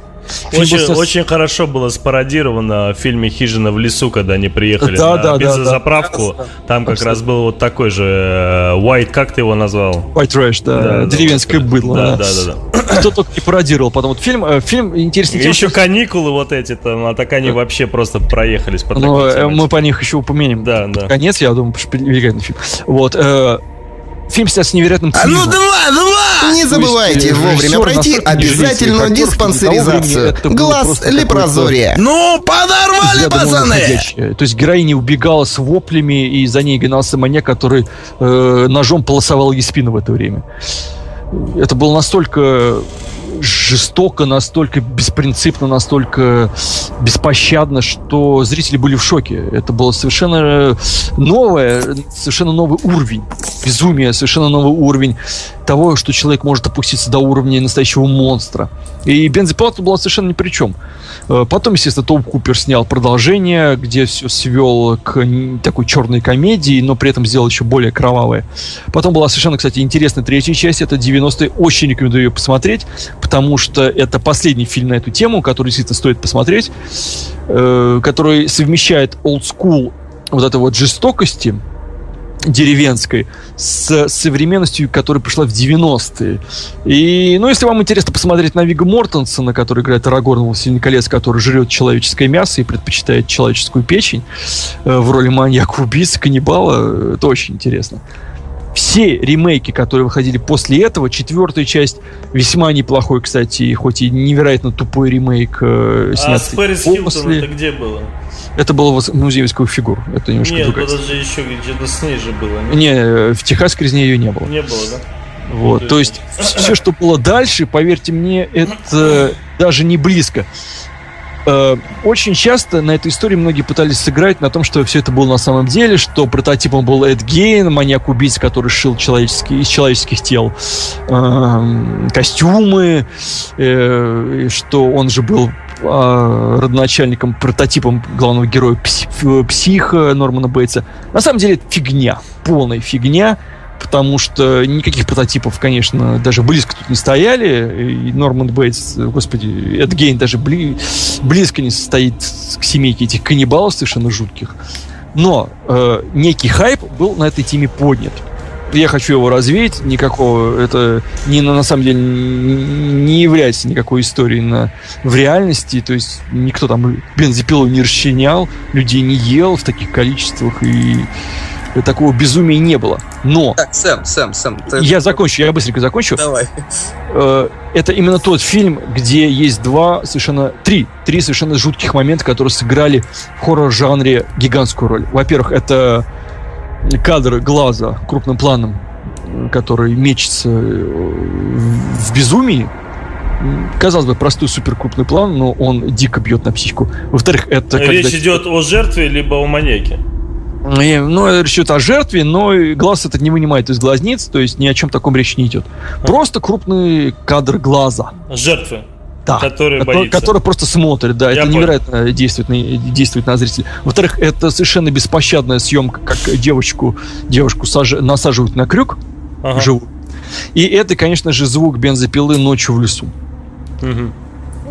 Очень, со- очень хорошо было спародировано в фильме «Хижина в лесу», когда они приехали Да, на да, да, бензозаправку. Там как раз был вот такой же э, White, как ты его назвал? White trash, да, Да, да, деревенское вот, быдло. Да, да. да, да. да. Кто только не пародировал потом вот фильм. э, Фильм интересный тем, Еще что- каникулы вот эти там, а так они вообще просто проехались по Ну, такой э, мы по них еще упомянем. Да, да. Конец, я думаю, великолепный фильм. Вот. э, Фильм снят с невероятным А ну цинизмом. два, два! Не забывайте э, вовремя пройти обязательную диспансеризацию. Глаз лепрозория. Ну, подорвали, пацаны! То есть героиня убегала с воплями, и за ней гнался маньяк, который э, ножом полосовал ей спину в это время. Это было настолько жестоко, настолько беспринципно, настолько беспощадно, что зрители были в шоке. Это было совершенно новое, совершенно новый уровень безумия, совершенно новый уровень того, что человек может опуститься до уровня настоящего монстра. И бензопила тут была совершенно ни при чем. Э, Потом, естественно, Том Купер снял продолжение, где все свел к такой черной комедии, но при этом сделал еще более кровавое. Потом была совершенно, кстати, интересная третья часть, это 90-е. Очень рекомендую ее посмотреть, потому что это последний фильм на эту тему, который действительно стоит посмотреть, э, который совмещает school вот этой вот жестокости, деревенской с современностью, которая пришла в 90-е. И, ну, если вам интересно посмотреть на Вига Мортенсона, который играет Арагорна в «Властелине колец», который жрет человеческое мясо и предпочитает человеческую печень э, в роли маньяка-убийцы, каннибала, э, это очень интересно. Все ремейки, которые выходили после этого, четвертая часть весьма неплохой, кстати, хоть и невероятно тупой ремейк, э, А снятый с Пэрис после. это где было? Это было в музее войсковых фигур. Это немножко Нет, другая подожди, еще где-то с ней же было. Не, не, э, в Техасской резне ее не было. не было, да? Вот, то есть все, что было дальше, поверьте мне, это даже не близко. Э, Очень часто на этой истории многие пытались сыграть на том, что все это было на самом деле, что прототипом был Эд Гейн, маньяк-убийца, который шил человеческие, из человеческих тел эм, костюмы, э, что он же был э, родоначальником, прототипом главного героя пси- психа Нормана Бейтса. На самом деле это фигня, полная фигня. Потому что никаких прототипов, конечно, даже близко тут не стояли. И Норман Бейтс, господи, Эд Гейн даже бли, близко не стоит к семейке этих каннибалов совершенно жутких. Но э, некий хайп был на этой теме поднят. Я хочу его развеять, никакого, это не, на самом деле не является никакой историей на, в реальности, то есть никто там бензопилу не расчинял, людей не ел в таких количествах, и такого безумия не было. Но... Так, Сэм, Сэм, Сэм. Ты... Я закончу, я быстренько закончу. Давай. Э, это именно тот фильм, где есть два совершенно... Три. Три совершенно жутких момента, которые сыграли в хоррор-жанре гигантскую роль. Во-первых, это кадр глаза крупным планом, который мечется в безумии. Казалось бы, простой супер крупный план, но он дико бьет на психику. Во-вторых, это... Речь когда... идет о жертве либо о маньяке? Ну, речь о жертве, но глаз этот не вынимает из глазниц, то есть ни о чем таком речь не идет. Просто крупный кадр глаза. Жертвы. Да, который, который, который просто смотрит, да, Я это понял. невероятно действует на, действует на зрителя. Во-вторых, это совершенно беспощадная съемка, как девочку, девушку саж... насаживают на крюк ага. живую. И это, конечно же, звук бензопилы ночью в лесу. Угу.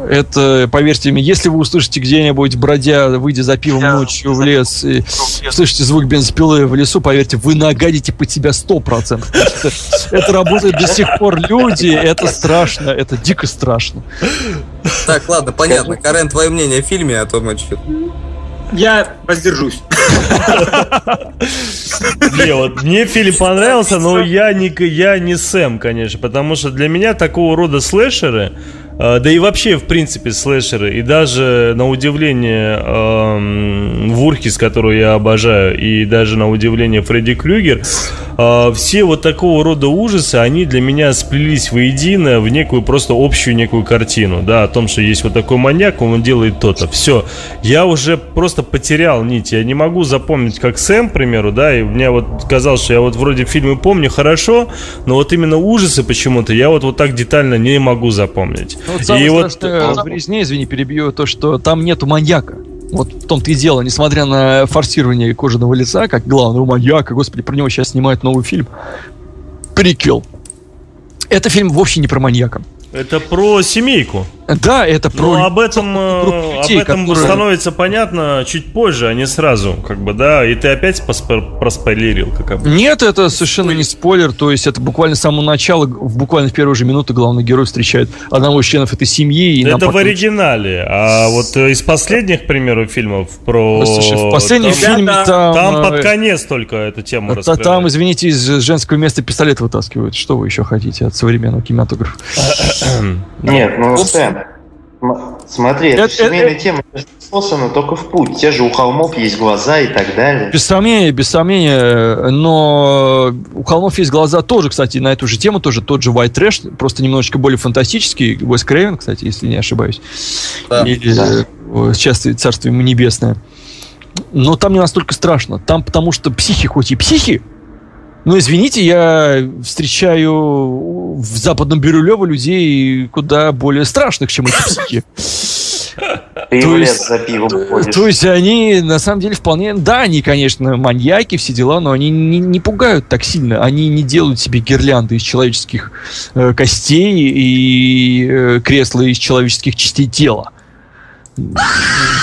Это, поверьте мне, если вы услышите где-нибудь, бродя, выйдя за пивом ночью в лес, и слышите звук бензопилы в лесу, поверьте, вы нагадите под себя 100%. Это, это работает до сих пор. Люди, это страшно, это дико страшно. Так, ладно, понятно. Карен, твое мнение о фильме, а то мы что я воздержусь. Не, вот мне фильм понравился, но я не, я не Сэм, конечно, потому что для меня такого рода слэшеры, да и вообще, в принципе, слэшеры, и даже на удивление эм, Вурхис, которую я обожаю, и даже на удивление Фредди Крюгер, э, все вот такого рода ужасы, они для меня сплелись воедино в некую просто общую некую картину, да, о том, что есть вот такой маньяк, он делает то-то. Все, я уже просто потерял нить, я не могу запомнить, как Сэм, к примеру, да, и мне вот казалось, что я вот вроде фильмы помню хорошо, но вот именно ужасы почему-то я вот, вот так детально не могу запомнить. Ну, вот самое и вот... в резне, извини, перебью, то, что там нету маньяка. Вот в том-то и дело, несмотря на форсирование кожаного лица, как главного маньяка, господи, про него сейчас снимают новый фильм, приквел. Это фильм вовсе не про маньяка. Это про семейку. Да, это про... Но об этом, э, людей, об этом которые... становится понятно чуть позже, а не сразу, как бы, да. И ты опять поспо- проспойлерил, как обычно. Нет, это совершенно не спойлер. То есть это буквально с самого начала, в буквально в первые же минуты главный герой встречает одного из членов этой семьи. И это в оригинале. А вот из последних, к примеру, фильмов про... Слушай, в последнем там, фильме там... Там под э, конец только эту тему это, Там, извините, из женского места пистолет вытаскивают. Что вы еще хотите от современного кинематографа? Нет, ну, Сэм, Смотри, это, это семейная это... тема способна только в путь. Те же у холмов есть глаза и так далее. Без сомнения, без сомнения. Но у холмов есть глаза тоже, кстати, на эту же тему тоже тот же White Trash, просто немножечко более фантастический. Уэс Крейвен, кстати, если не ошибаюсь. Да, Или да. сейчас царство ему небесное. Но там не настолько страшно. Там потому что психи хоть и психи, ну, извините, я встречаю в западном Бирюлево людей куда более страшных, чем эти психи. Ты то есть, за пивом ходишь. То есть они, на самом деле, вполне... Да, они, конечно, маньяки, все дела, но они не, не пугают так сильно. Они не делают себе гирлянды из человеческих э, костей и э, кресла из человеческих частей тела.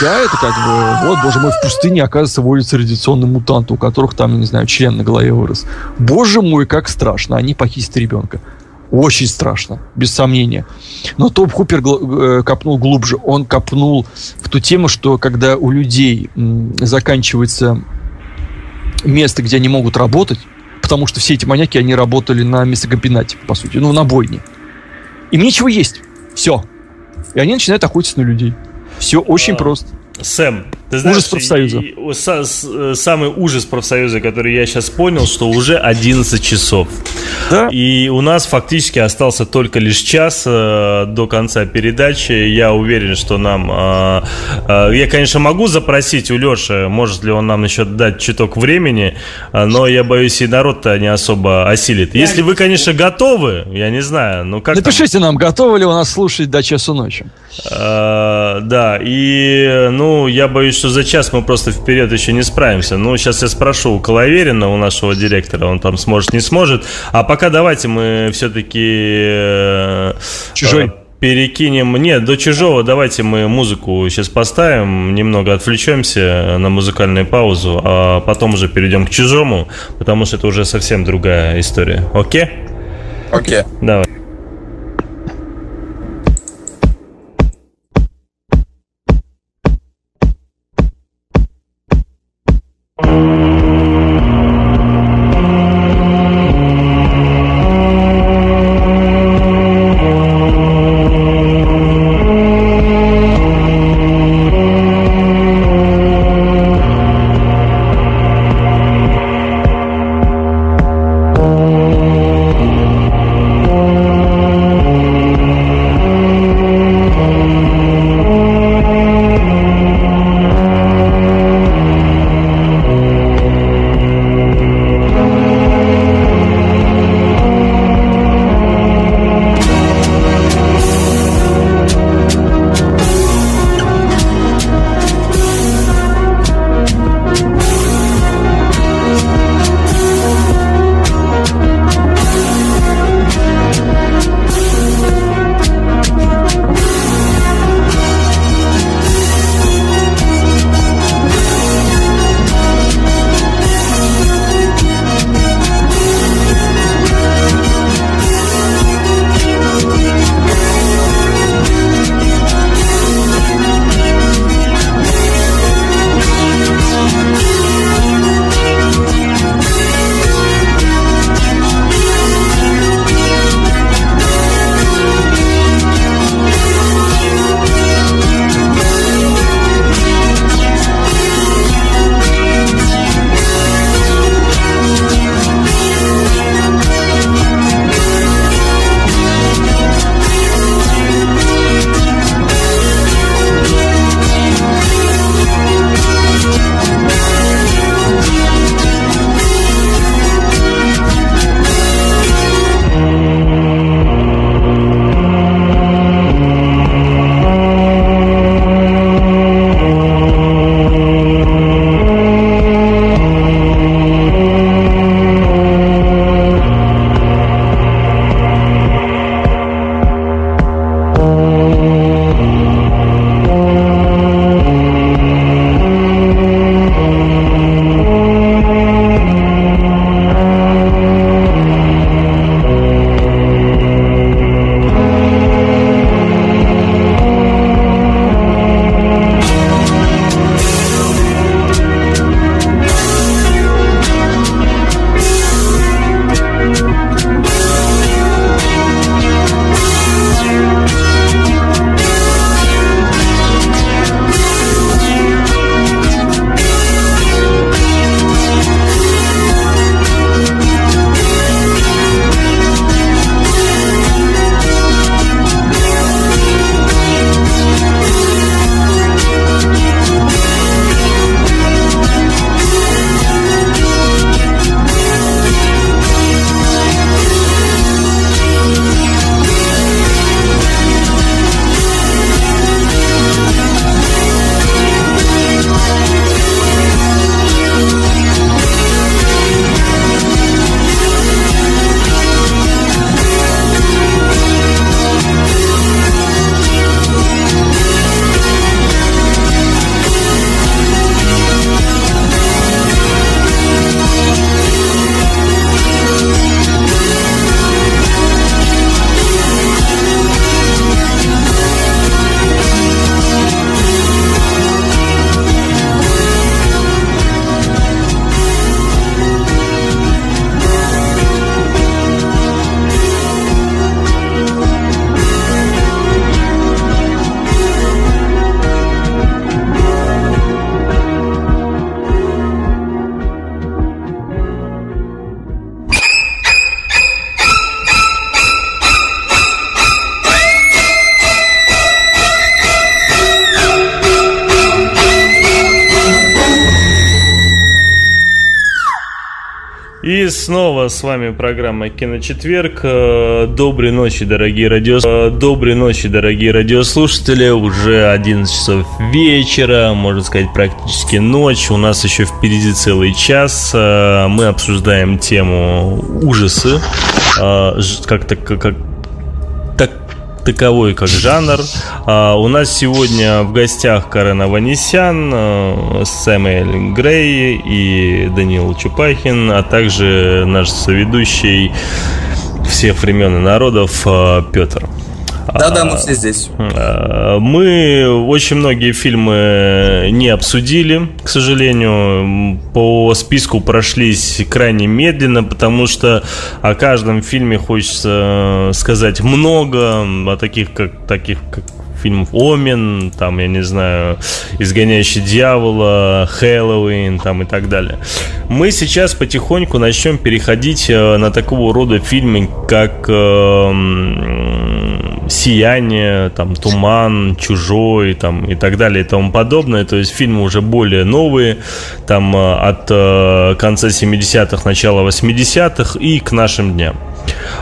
Да, это как бы, вот, боже мой, в пустыне, оказывается, водится радиационный мутант, у которых там, не знаю, член на голове вырос. Боже мой, как страшно, они похитят ребенка. Очень страшно, без сомнения. Но Топ Хупер э, копнул глубже. Он копнул в ту тему, что когда у людей заканчивается место, где они могут работать, потому что все эти маньяки, они работали на мясокомбинате, по сути, ну, на бойне. Им нечего есть. Все. И они начинают охотиться на людей. Все очень а, просто. Сэм, ты знаешь, ужас профсоюза. И, и, самый ужас профсоюза, который я сейчас понял, что уже 11 часов. Да. И у нас фактически остался только лишь час э, до конца передачи. Я уверен, что нам... Э, э, я, конечно, могу запросить у Леши, может ли он нам еще дать чуток времени, э, но я боюсь, и народ-то не особо осилит. Если вы, конечно, готовы, я не знаю, ну как... Напишите там? нам, готовы ли у нас слушать до часу ночи. Э, да, и, ну, я боюсь, что за час мы просто вперед еще не справимся. Ну, сейчас я спрошу у Коловерина, у нашего директора, он там сможет, не сможет. А пока давайте мы все-таки... Э, Чужой. перекинем. Нет, до чужого давайте мы музыку сейчас поставим, немного отвлечемся на музыкальную паузу, а потом уже перейдем к чужому, потому что это уже совсем другая история. Окей? Окей. Давай. Вами программа Киночетверг. Э, Доброй ночи, дорогие радио... э, Доброй ночи, дорогие радиослушатели. Уже 11 часов вечера, можно сказать, практически ночь. У нас еще впереди целый час. Э, Мы обсуждаем тему ужасы. Ж- Как таковой как жанр. А, у нас сегодня в гостях Карен Аванесян, э, Сэмюэль Грей и Даниил Чупахин, а также наш соведущий всех времен и народов э, Петр. Да-да, мы все здесь. Э, Мы очень многие фильмы не обсудили, к сожалению. По списку прошлись крайне медленно, потому что о каждом фильме хочется сказать много, о таких как таких как фильмов Омен, там, я не знаю, Изгоняющий дьявола, Хэллоуин, там и так далее. Мы сейчас потихоньку начнем переходить э, на такого рода фильмы, как э, Сияние, там, Туман, Чужой, там, и так далее, и тому подобное. То есть фильмы уже более новые, там, э, от э, конца 70-х, начала 80-х и к нашим дням.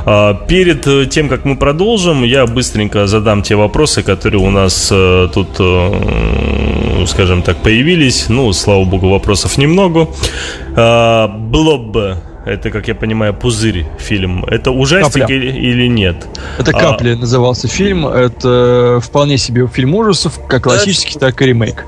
А, Перед э, тем, как мы продолжим, я быстренько задам те вопросы, которые у нас тут, скажем так, появились. Ну, слава богу, вопросов немного. А, Блоб, это, как я понимаю, пузырь фильм. Это ужастик Капля. или, или нет? Это А. «Капли» назывался фильм. Это вполне себе фильм ужасов, как классический, так и ремейк.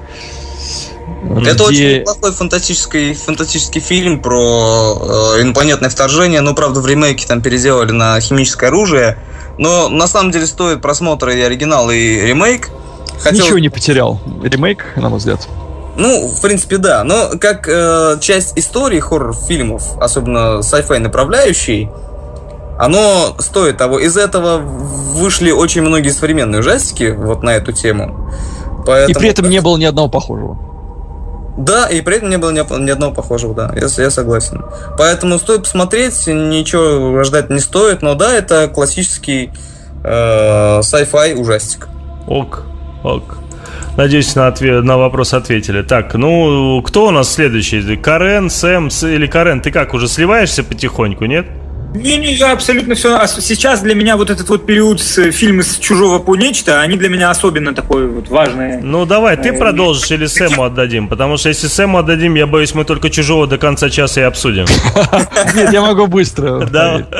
Это очень Где- неплохой фантастический, фантастический фильм про э, инопланетное вторжение. Ну, правда, в ремейке там переделали на химическое оружие. Но на самом деле стоит просмотра и оригинал, и ремейк. Хотел- Ничего не потерял. Ремейк, на мой взгляд. Ну, в принципе, да. Но как э, часть истории хоррор-фильмов, особенно sci-fi направляющей, оно стоит того. Из этого вышли очень многие современные ужастики вот на эту тему. И Поэтому- при этом не было ни одного похожего. Да, и при этом не было ни, ни одного похожего, да, я, я согласен. Поэтому стоит посмотреть, ничего ждать не стоит, но да, это классический э, sci-fi ужастик. Ок, ок. Надеюсь, на, отве- на вопрос ответили. Так, ну, кто у нас следующий? Карен, Сэм или Карен? Ты как, уже сливаешься потихоньку, нет? Не-не, я абсолютно все. А сейчас для меня вот этот вот период с фильмы с чужого по нечто, они для меня особенно такой вот важные. Ну, давай, ты Э, продолжишь или Сэму отдадим? Потому что если Сэму отдадим, я боюсь, мы только чужого до конца часа и обсудим. Нет, я могу быстро. Да?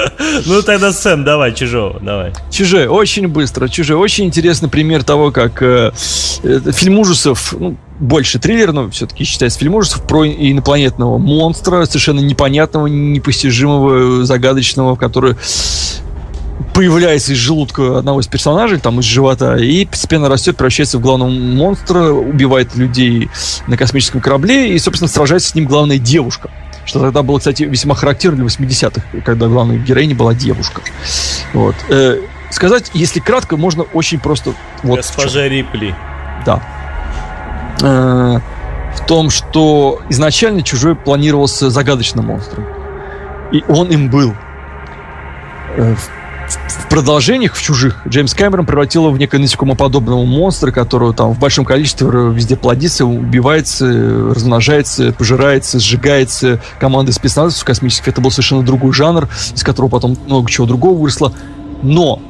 Ну, тогда Сэм, давай, чужого, давай. Чужие, очень быстро. Чужие, очень интересный пример того, как э, э, фильм ужасов, ну, больше триллер, но все-таки считается фильм ужасов про инопланетного монстра, совершенно непонятного, непостижимого, загадочного, который появляется из желудка одного из персонажей, там из живота, и постепенно растет, превращается в главного монстра, убивает людей на космическом корабле, и, собственно, сражается с ним главная девушка. Что тогда было, кстати, весьма характерно для 80-х, когда главной героиней была девушка. Вот. Э, сказать, если кратко, можно очень просто вот. Госпожа Рипли. Да. Э, в том, что изначально чужой планировался загадочным монстром. И он им был. Э, в- продолжениях в чужих Джеймс Кэмерон превратил его в некое насекомоподобного монстра, которого там в большом количестве везде плодится, убивается, размножается, пожирается, сжигается командой спецназовцев космических. Это был совершенно другой жанр, из которого потом много чего другого выросло. Но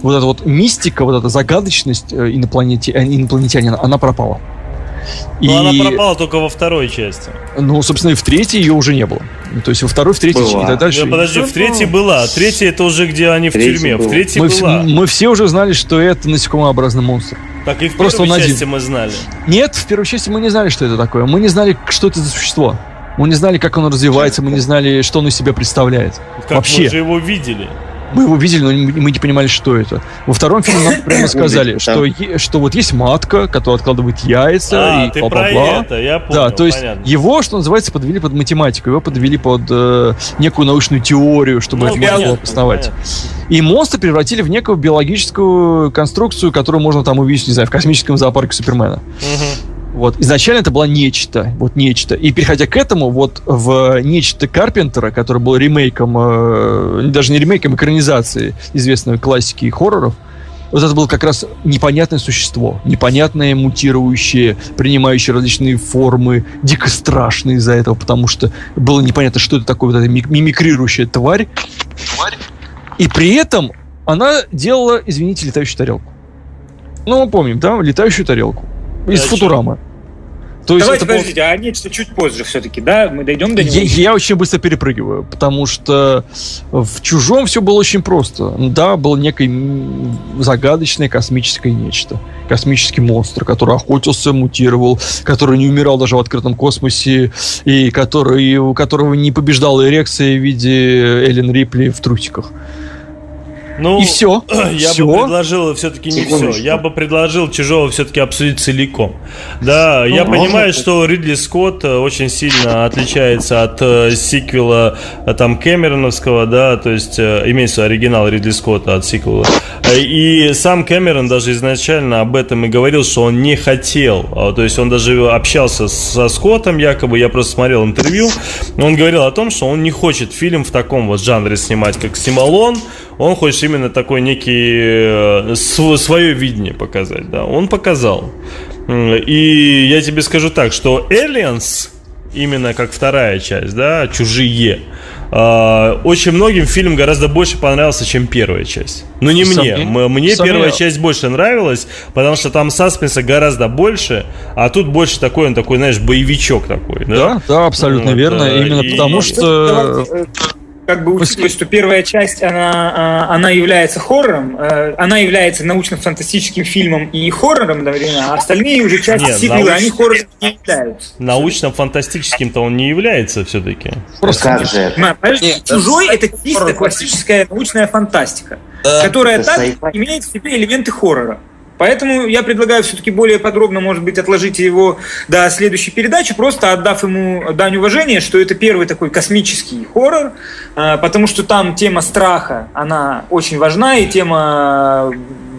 вот эта вот мистика, вот эта загадочность э, э, инопланетянина, она пропала. Но Ну, она пропала только во второй части. Ну, собственно, и в третьей ее уже не было. То есть во второй, в третьей Была. и так дальше. Ну, подожди, в третьей была. Третья это уже где они в Третья тюрьме. В была. третьей мы, вс- была. мы все уже знали, что это насекомообразный монстр. Так и в просто первой он один. части мы знали. Нет, в первой части мы не знали, что это такое. Мы не знали, что это за существо. Мы не знали, как оно развивается, мы не знали, что оно из себя представляет. Как Вообще. мы же его видели. Мы его видели, но мы не понимали, что это. Во втором фильме нам прямо сказали, что, е- что вот есть матка, которая откладывает яйца А, и бла-бла-бла. понял. Да, то есть понятно. его, что называется, подвели под математику, его подвели под э, некую научную теорию, чтобы Ну, это можно было обосновать. И монстра превратили в некую биологическую конструкцию, которую можно там увидеть, не знаю, в космическом зоопарке Супермена. Мгм. Вот. Изначально это было нечто. Вот нечто. И переходя к этому, вот в нечто Карпентера, который был ремейком, э, даже не ремейком, экранизации известной классики хорроров, вот это было как раз непонятное существо, непонятное, мутирующее, принимающее различные формы, дико страшное из-за этого, потому что было непонятно, что это такое, вот эта мимикрирующая тварь. И при этом она делала, извините, летающую тарелку. Ну, мы помним, да, летающую тарелку. Из Да, Футурамы. То Давайте, это подождите, а нечто чуть позже все-таки, да? Мы дойдем до него? Я, я очень быстро перепрыгиваю, потому что в «Чужом» все было очень просто. Да, было некое загадочное космическое нечто. Космический монстр, который охотился, мутировал, который не умирал даже в открытом космосе, и который, у которого не побеждала эрекция в виде Эллен Рипли в трусиках. Ну, и все. Я все. бы предложил все-таки не все. Я бы предложил чужого все-таки обсудить целиком. Да, ну, я понимаю, что Ридли Скотт э, очень сильно отличается от э, сиквела э, там Кэмероновского, да, то есть э, имеется оригинал Ридли Скотта от сиквела. Э, и сам Кэмерон даже изначально об этом и говорил, что он не хотел. А, то есть он даже общался со Скоттом, якобы, я просто смотрел интервью. Он говорил о том, что он не хочет фильм в таком вот жанре снимать, как снимал он. Он хочет именно такой некий э, свое видение показать, да. Он показал. И я тебе скажу так, что Aliens, именно как вторая часть, да, чужие, Uh, очень многим фильм гораздо больше понравился, чем первая часть. Но не Сам... мне. Мне Сам первая часть больше нравилась, потому что там саспенса гораздо больше, а тут больше такой, он такой, знаешь, боевичок такой. Да, да, да абсолютно вот, верно. Именно и... потому что как бы учитывая, что первая часть, она, а, она является хоррором, э, она является научно-фантастическим фильмом и хоррором одновременно, а остальные уже части Нет, сиквелы, науч... они хоррором не являются. Научно-фантастическим-то он не является все-таки. Просто как же это? Нет, Чужой это чисто классическая научная фантастика, да, которая так имеет в себе элементы хоррора. Поэтому я предлагаю все-таки более подробно, может быть, отложить его до следующей передачи, просто отдав ему дань уважения, что это первый такой космический хоррор, а, потому что там тема страха, она очень важна, и тема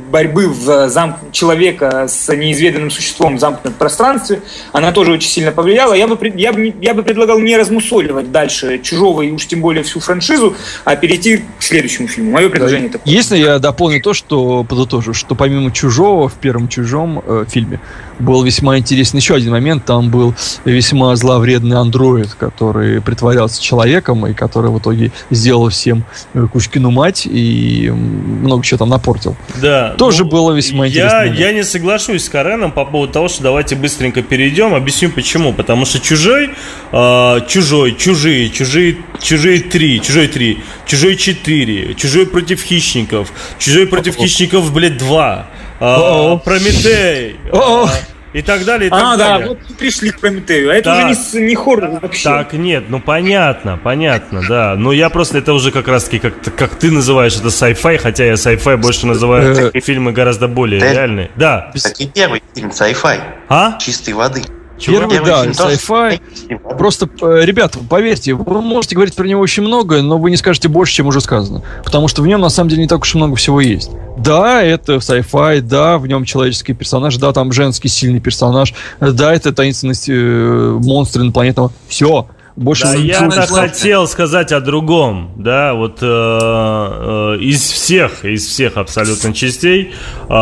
борьбы в зам... человека с неизведанным существом в замкнутом пространстве, она тоже очень сильно повлияла. Я бы, я бы, я бы предлагал не размусоливать дальше «Чужого» и уж тем более всю франшизу, а перейти к следующему фильму. Мое предложение такое. Если я дополню то, что подытожу, что помимо «Чужого» в первом «Чужом» э, фильме был весьма интересный еще один момент. Там был весьма зловредный андроид, который притворялся человеком и который в итоге сделал всем э, Кучкину мать и много чего там напортил. Да. Тоже ну, было весьма я, интересно. Я не соглашусь с Кареном по поводу того, что давайте быстренько перейдем. Объясню почему. Потому что чужой, э, чужой, чужие, чужие, чужие три, чужой три, чужой четыре, чужой против хищников, чужой против хищников, блядь, два. А, Прометей. И так далее, и так а, далее. да, вот пришли к Прометею. А это так, уже не, не хоррор вообще. Так, нет, ну понятно, понятно, да. Но я просто, это уже как раз-таки, как, как ты называешь это sci-fi, хотя я sci-fi больше называю фильмы гораздо более реальные. Да. Так и первый фильм sci-fi. А? Чистой воды. Первый, да, sci-fi. Просто, э, ребята, поверьте, вы можете говорить про него очень много, но вы не скажете больше, чем уже сказано. Потому что в нем, на самом деле, не так уж и много всего есть. Да, это sci-fi, да, в нем человеческий персонаж, да, там женский сильный персонаж, да, это таинственность э, монстра инопланетного. Все. Больше да, я хотел сказать о другом, да, вот э, э, из всех, из всех абсолютно частей, э,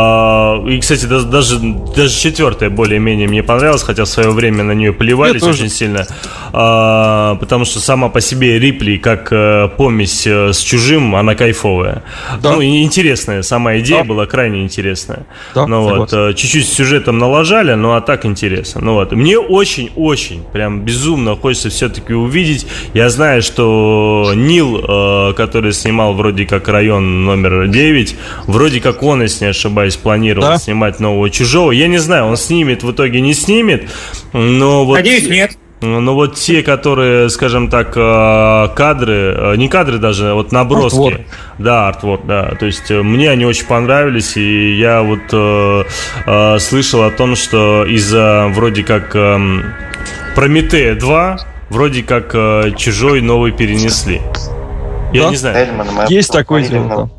и, кстати, даже, даже, даже четвертая более-менее мне понравилась, хотя в свое время на нее плевались я очень тоже. сильно, э, потому что сама по себе Рипли, как э, помесь э, с чужим, она кайфовая. Да. Ну, интересная, сама идея да. была крайне интересная. Да, ну вот, э, чуть-чуть сюжетом налажали, ну а так интересно. Ну вот, мне очень-очень, прям безумно хочется все-таки все-таки увидеть. Я знаю, что Нил, э, который снимал вроде как район номер 9, вроде как он, если не ошибаюсь, планировал да? снимать нового чужого. Я не знаю, он снимет, в итоге не снимет, но вот... Надеюсь, нет. Ну вот те, которые, скажем так, э, кадры, э, не кадры даже, а вот наброски. Артвор. Да, артвор, да. То есть мне они очень понравились, и я вот э, э, слышал о том, что из-за вроде как э, Прометея 2 вроде как э, чужой новый перенесли. Я да? не знаю. Есть такое дело.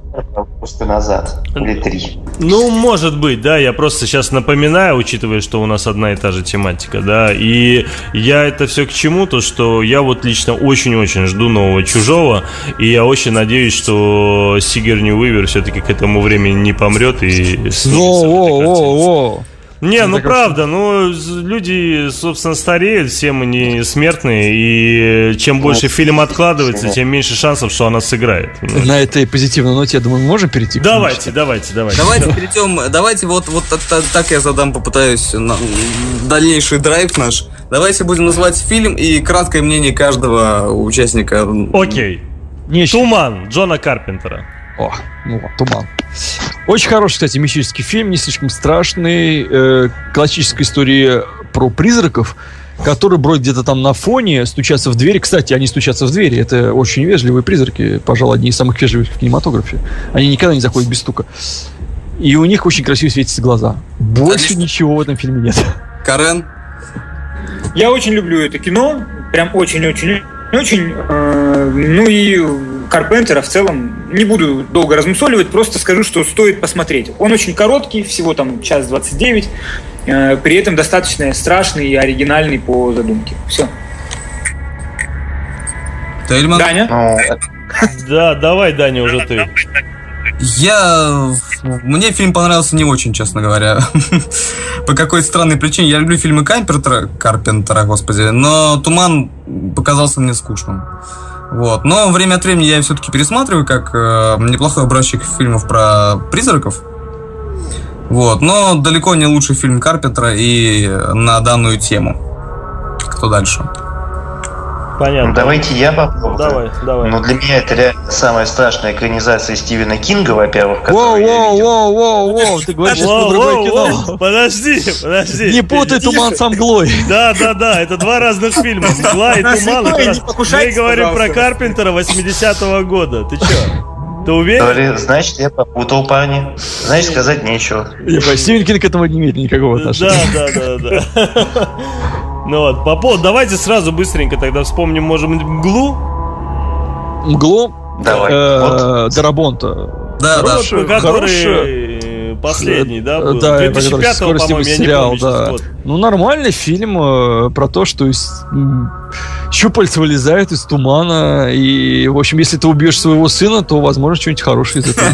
Просто назад. Или три. Ну, может быть, да, я просто сейчас напоминаю, учитывая, что у нас одна и та же тематика, да, и я это все к чему, то, что я вот лично очень-очень жду нового Чужого, и я очень надеюсь, что Сигерни Уивер все-таки к этому времени не помрет и... Во-во-во-во. Не, ну правда, ну люди, собственно, стареют, все мы не смертные, и чем больше фильм откладывается, тем меньше шансов, что она сыграет. понимаешь? На этой позитивной ноте, я думаю, мы можем перейти? к Давайте, давайте, давайте. Давайте перейдем, давайте вот, вот та- та- так я задам, попытаюсь на- дальнейший драйв наш. Давайте будем называть фильм и краткое мнение каждого участника. Окей. Туман Джона Карпентера. О, ну вот, туман. Очень хороший, кстати, мистический фильм, не слишком страшный. э, классическая история про призраков, которые бродят где-то там на фоне, стучатся в двери. Кстати, они стучатся в двери. Это очень вежливые призраки, пожалуй, одни из самых вежливых в кинематографе. Они никогда не заходят без стука. И у них очень красиво светятся глаза. Больше Конечно. ничего в этом фильме нет. Карен, Я очень люблю это кино, прям очень-очень-очень. Э, ну и Карпентера в целом не буду долго размусоливать, просто скажу, что стоит посмотреть. Он очень короткий, всего там час 29, э, при этом достаточно страшный и оригинальный по задумке. Все. Тельман. Даня? Да, давай, Даня, уже ты. Я... Мне фильм понравился не очень, честно говоря. По какой-то странной причине. Я люблю фильмы Карпентера, Карпентера, господи, но «Туман» показался мне скучным. Вот. Но время от времени я все-таки пересматриваю, как э, неплохой образчик фильмов про призраков. Вот. Но далеко не лучший фильм Карпентера и на данную тему. Кто дальше? Понятно. ну, давайте я попробую. Давай, давай. Ну, для меня это реально самая страшная экранизация Стивена Кинга, во-первых, которую я Воу, видел. воу, воу, воу, ты говоришь про Воу, другое воу, кино. воу, Подожди, подожди. Не путай туман с мглой. Да, да, да, это два разных фильма. Мгла и туман. Мы говорим про. Карпентера 80-го года. Ты чё? Ты уверен? Значит, я попутал парни. Значит, сказать нечего. Стивен Кинг к этому не имеет никакого Да, отношения. да, да, да. Ну вот, по поводу, давайте сразу быстренько тогда вспомним, может быть, мглу. Мгло Давай. э, Вот. Дарабонта. Да, да. Хороший, который хороший. э, последний, да, был? Да, это который 2005 скоро по-моему, я не сериал, помню да. год. Ну, нормальный фильм э, про то, что щупальца вылезают из тумана, и, в общем, если ты убьешь своего сына, то, возможно, что-нибудь хорошее из этого.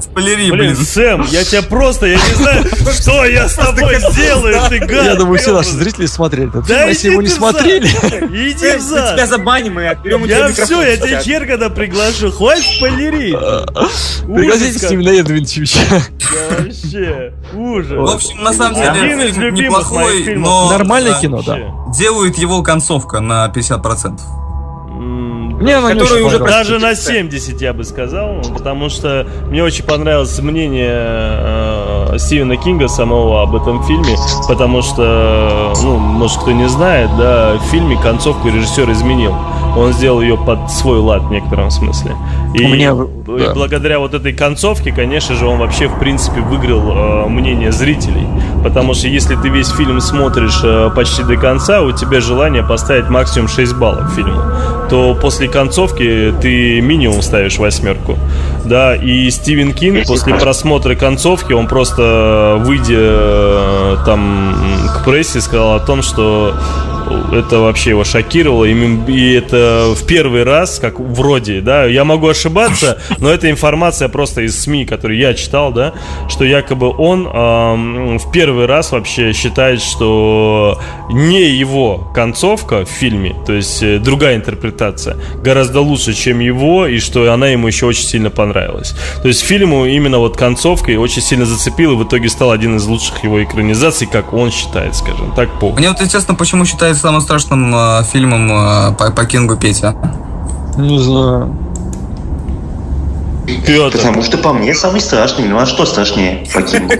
Спойлери, Блин. Сэм, я тебя просто, я не знаю, что я с тобой сделаю, ты гад. Я думаю, все наши зрители смотрели этот Да фильм, если его не смотрели... Иди Мы в зад. тебя забаним и отберем у тебя Я все, я тебя. Чергана приглашу. Хватит спойлерить. Пригласите Ужас Стивена Едвинчевича. как- Да вообще, ужас. В общем, на самом Один деле, из фильм любимых моих неплохой, фильмов. но Нормальное кино, да. Вообще. делает концовка на 50%. Мне она очень уже. Даже на 70, я бы сказал, потому что мне очень понравилось мнение э, Стивена Кинга самого об этом фильме, потому что, ну, может, кто не знает, да, в фильме концовку режиссер изменил. Он сделал ее под свой лад в некотором смысле. И, У меня, и да. благодаря вот этой концовке, конечно же, он вообще, в принципе, выиграл э, мнение зрителей. Потому что если ты весь фильм смотришь э, почти до конца, у тебя желание поставить максимум 6 баллов фильму, то после концовки ты минимум ставишь восьмерку. Да, и Стивен Кинг после просмотра концовки, он просто, выйдя э, там к прессе, сказал о том, что это вообще его шокировало, и, это в первый раз, как вроде, да, я могу ошибаться, но это информация просто из СМИ, которую я читал, да, что якобы он ам, в первый раз вообще считает, что не его концовка в фильме, то есть э, другая интерпретация, гораздо лучше, чем его, и что она ему еще очень сильно понравилась. То есть фильму именно вот концовкой очень сильно зацепил, и в итоге стал один из лучших его экранизаций, как он считает, скажем так, по Мне вот интересно, почему считается самым страшным э, фильмом э, по, по Кингу Петя. Не знаю. Петр. Потому что по мне самый страшный. Ну а что страшнее по Кингу?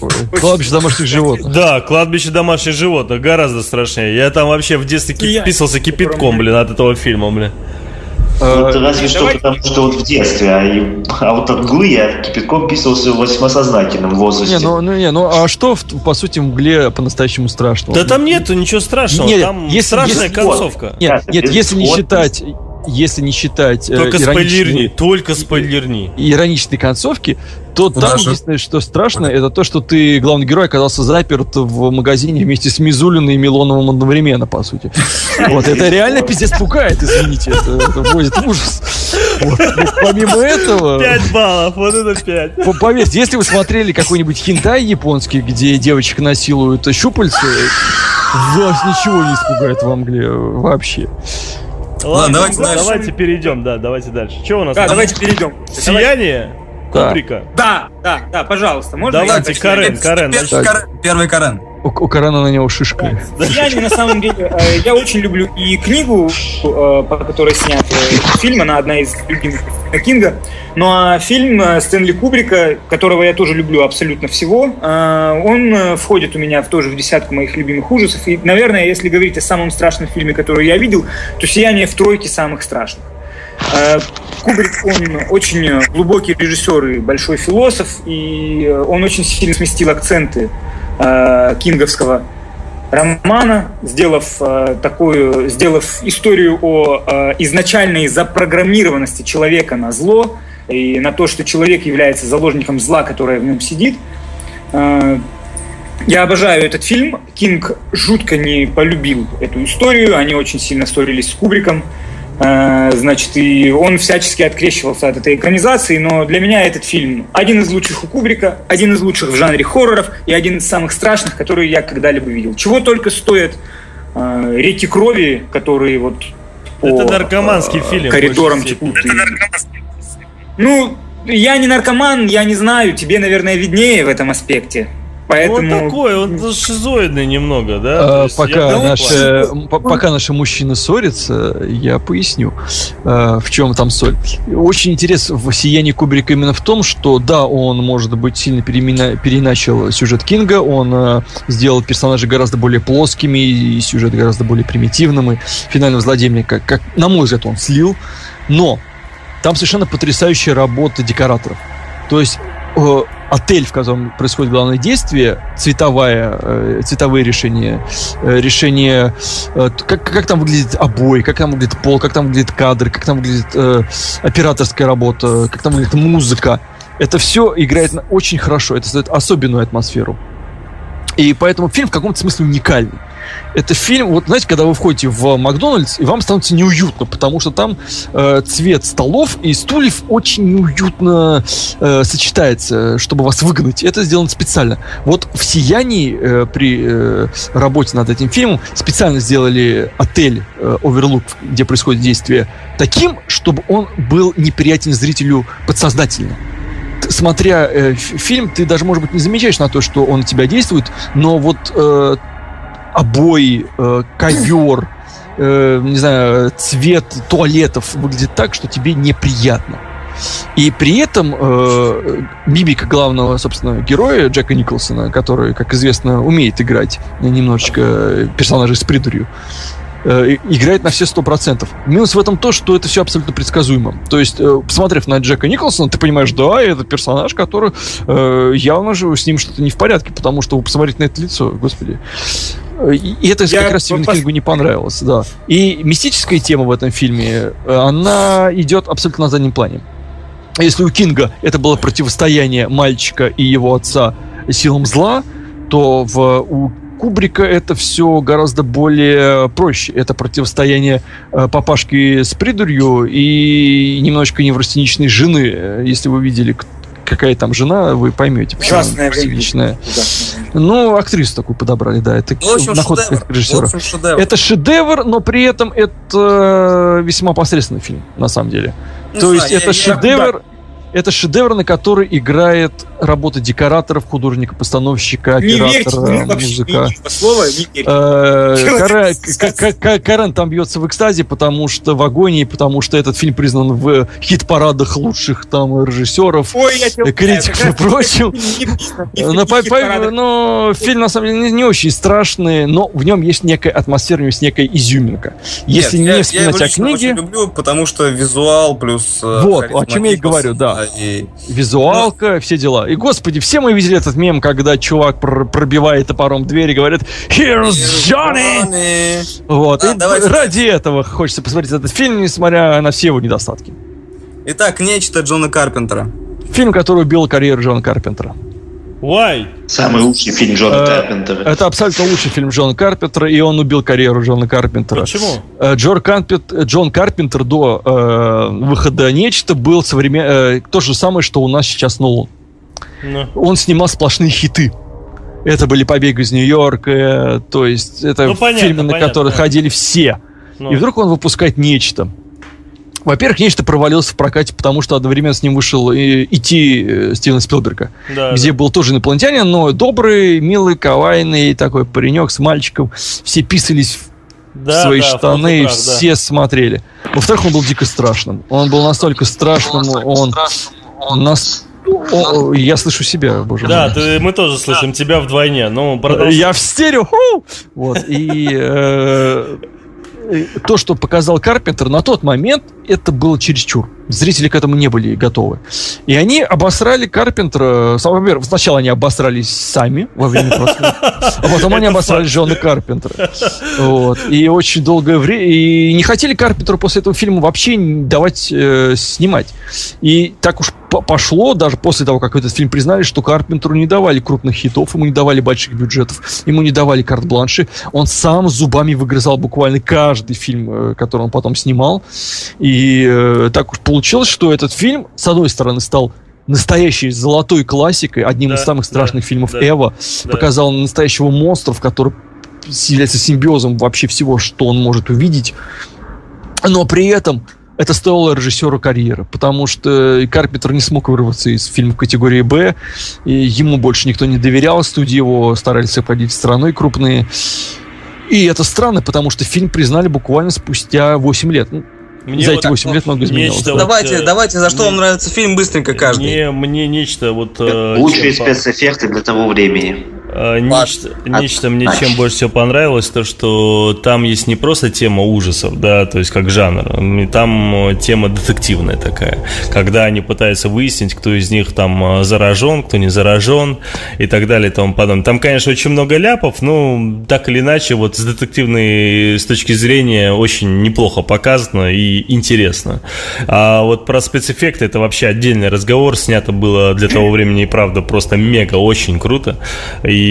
Кладбище домашних животных. Да, кладбище домашних животных гораздо страшнее. Я там вообще в детстве кип- писался кипятком, блин, от этого фильма, блин. Ну, это Э, разве что потому, что вот в детстве. А, и- а вот от мглы я кипятком писался в восьмосознательном возрасте. Не, ну, ну, не, ну а что, в- по сути, в мгле по-настоящему страшного? Да там нету ничего страшного, Не, там если- страшная если- концовка. Нет, Нет, нет, если не вот- считать, если не считать э, Только спойлерни, только спойлерни. ироничной концовки, то там Даже- единственное, что страшно, это то, что ты, главный герой, оказался заперт в магазине вместе с Мизулиной и Милоновым одновременно, по сути. Вот, это реально пиздец пугает, извините, это, это вводит в ужас. Вот. Но Помимо этого... 5 баллов, вот это 5. По- Поверьте, если вы смотрели какой-нибудь хентай японский, где девочек насилуют щупальца, вас ничего не испугает в Англии вообще. Ладно, давайте дальше. давайте перейдем, да, давайте дальше. Что у нас? Да, давайте перейдем. Сияние. Кубрика. Да, да, да, пожалуйста, можно Давайте? Карен, Карен, Первый. Карен. У, у Карена на него шишка. Сияние, на самом деле, э, я очень люблю и книгу, э, по которой снят э, фильм, она одна из любимых Кинга. Ну а фильм Стэнли Кубрика, которого я тоже люблю абсолютно всего, он входит у меня в тоже в десятку моих любимых ужасов. И, наверное, если говорить о самом страшном фильме, который я видел, то «Сияние» в тройке самых страшных. Кубрик, он очень глубокий режиссер и большой философ, и он очень сильно сместил акценты э, кинговского романа, сделав э, такую, сделав историю о э, изначальной запрограммированности человека на зло и на то, что человек является заложником зла, которое в нем сидит. Э, я обожаю этот фильм. Кинг жутко не полюбил эту историю. Они очень сильно ссорились с Кубриком. Э, Значит, и он всячески открещивался от этой экранизации, но для меня этот фильм один из лучших у Кубрика, один из лучших в жанре хорроров и один из самых страшных, которые я когда-либо видел. Чего только стоят э, реки крови, которые вот по, Это наркоманский э, фильм, коридорам в большей текут. Ну, я не наркоман, я не знаю, тебе, наверное, виднее в этом аспекте. Поэтому... Он такой, он шизоидный немного, да? А, есть я Пока этом наши, пока наши мужчины ссорятся, я поясню, э, в чем там соль. Очень интересно в «Сиянии Кубрика» именно в том, что да, он, может быть, сильно перемена- переначал сюжет Кинга, он э, сделал персонажей гораздо более плоскими, и сюжет гораздо более примитивным, и финального злодея, как, как, на мой взгляд, он слил, но там совершенно потрясающая работа декораторов. То есть отель, в котором происходит главное действие, цветовая, э, цветовые решения, э, решение, э, как, как там выглядит обои, как там выглядит пол, как там выглядит кадр, как там выглядит э, операторская работа, как там выглядит музыка. Это все играет очень хорошо, это создает особенную атмосферу. И поэтому фильм в каком-то смысле уникальный. Это фильм, вот знаете, когда вы входите в Макдональдс, и вам становится неуютно, потому что там э, цвет столов и стульев очень неуютно э, сочетается, чтобы вас выгнать. Это сделано специально. Вот в «Сиянии» э, при э, работе над этим фильмом специально сделали отель э, Overlook, где происходит действие, таким, чтобы он был неприятен зрителю подсознательно. Смотря э, фильм, ты даже, может быть, не замечаешь на то, что он тебя действует, но вот э, обои, э, ковер, э, не знаю, цвет туалетов выглядит так, что тебе неприятно. И при этом э, мимика главного, собственно, героя Джека Николсона, который, как известно, умеет играть немножечко персонажей с придурью, э, играет на все сто процентов. Минус в этом то, что это все абсолютно предсказуемо. То есть, э, посмотрев на Джека Николсона, ты понимаешь, да, это персонаж, который э, явно же с ним что-то не в порядке, потому что вы посмотрите на это лицо, господи. Э, И это Я как раз Стивену пос- Кингу не понравилось, да. И мистическая тема в этом фильме, э, она идет абсолютно на заднем плане. Если у Кинга это было противостояние мальчика и его отца силам зла, то в, у Кубрика это все гораздо более проще. Это противостояние э, папашки с придурью и немножечко неврастеничной жены. Э, Если вы видели, какая там жена, вы поймете, неврастеничная. Ужасная. Ну, актрису такую подобрали, да. Это Ну, в общем, находка шедевр. режиссера. В общем, шедевр. Это шедевр, но при этом это весьма посредственный фильм, на самом деле. Не То знаю, есть я- это я- шедевр, это шедевр, на который играет работа декораторов, художника, постановщика, Не верьте оператора, музыка. слова, не верьте. Э, Человек Карен- там бьется в экстазе, потому что в агонии, потому что этот фильм признан в хит-парадах лучших там режиссеров. Критиков и прочим. в Ну, но фильм на самом деле не, очень страшный, но в нем есть некая атмосфера, нем есть некая изюминка. Если не вспоминать о книге, люблю, потому что визуал плюс... э, Вот, о чем я и говорю, да. И... Визуалка, все дела. И, господи, все мы видели этот мем, когда чувак пр- пробивает топором дверь и говорит «Here's Johnny!» Johnny. Вот. Да, и давайте ради этого хочется посмотреть этот фильм, несмотря на все его недостатки. Итак, нечто Джона Карпентера. Фильм, который убил карьеру Джона Карпентера. Why? Самый лучший фильм Джона Э, Карпентера. Это абсолютно лучший фильм Джона Карпентера, и он убил карьеру Джона Карпентера. Почему? Э, Джон, Карпент- э, Джон Карпентер до э, выхода «Нечто» был современ... э, то же самое, что у нас сейчас Нолан. Ну. Он снимал сплошные хиты. Это были «Побег из Нью-Йорка», то есть это Ну, понятно, фильмы, на понятно, которые понятно. ходили все. Ну. И вдруг он выпускает «Нечто». Во-первых, «Нечто» провалился в прокате, потому что одновременно с ним вышел и «Идти» э, Стивена Спилберга, Да, где да. был тоже инопланетянин, но добрый, милый, кавайный такой паренек с мальчиком. Все писались в Да, свои да, штаны, фототрах, да. все смотрели. Во-вторых, он был дико страшным. Он был настолько страшным, он... нас- О, я слышу себя, боже Да, мой. ты- мы тоже слышим тебя вдвойне. Ну, продолжай. Я в стерео. ху! Вот. И э, э, то, что показал Карпентер, на тот момент это было чересчур. Зрители к этому не были готовы. И они обосрали Карпентера. Во-первых, сначала они обосрались сами во время просмотра, а потом они обосрали Джона Карпентера. Вот. И очень долгое время... И не хотели Карпентеру после этого фильма вообще давать э, снимать. И так уж по- пошло, даже после того, как этот фильм признали, что Карпентеру не давали крупных хитов, ему не давали больших бюджетов, ему не давали карт-бланши. Он сам зубами выгрызал буквально каждый фильм, э, который он потом снимал. И э, так уж получилось, что этот фильм, с одной стороны, стал настоящей золотой классикой, одним Да, из самых страшных да, фильмов да, Эва, да. показал настоящего монстра, который является симбиозом вообще всего, что он может увидеть. Но при этом это стоило режиссеру карьеры, потому что Карпентер не смог вырваться из фильма категории «Б», и ему больше никто не доверял, студии его старались обходить страной крупные. И это странно, потому что фильм признали буквально спустя 8 лет. Ну, Мне За вот эти 8 лет много изменилось. нечто да. вот, Давайте, э, давайте, за что мне- вам нравится фильм, быстренько каждый. Мне, мне нечто вот... э, Лучшие спецэффекты для того времени. Э, Нечто, Паш, нечто мне Паш. чем больше всего понравилось, то что там есть не просто тема ужасов, да, то есть как жанр, там э, тема детективная такая, когда они пытаются выяснить, кто из них там э, заражен, кто не заражен и так далее и тому подобное. Там, конечно, очень много ляпов, но так или иначе, вот с детективной с точки зрения очень неплохо показано и интересно. А вот про спецэффекты это вообще отдельный разговор, снято было для того времени и правда просто мега, очень круто. И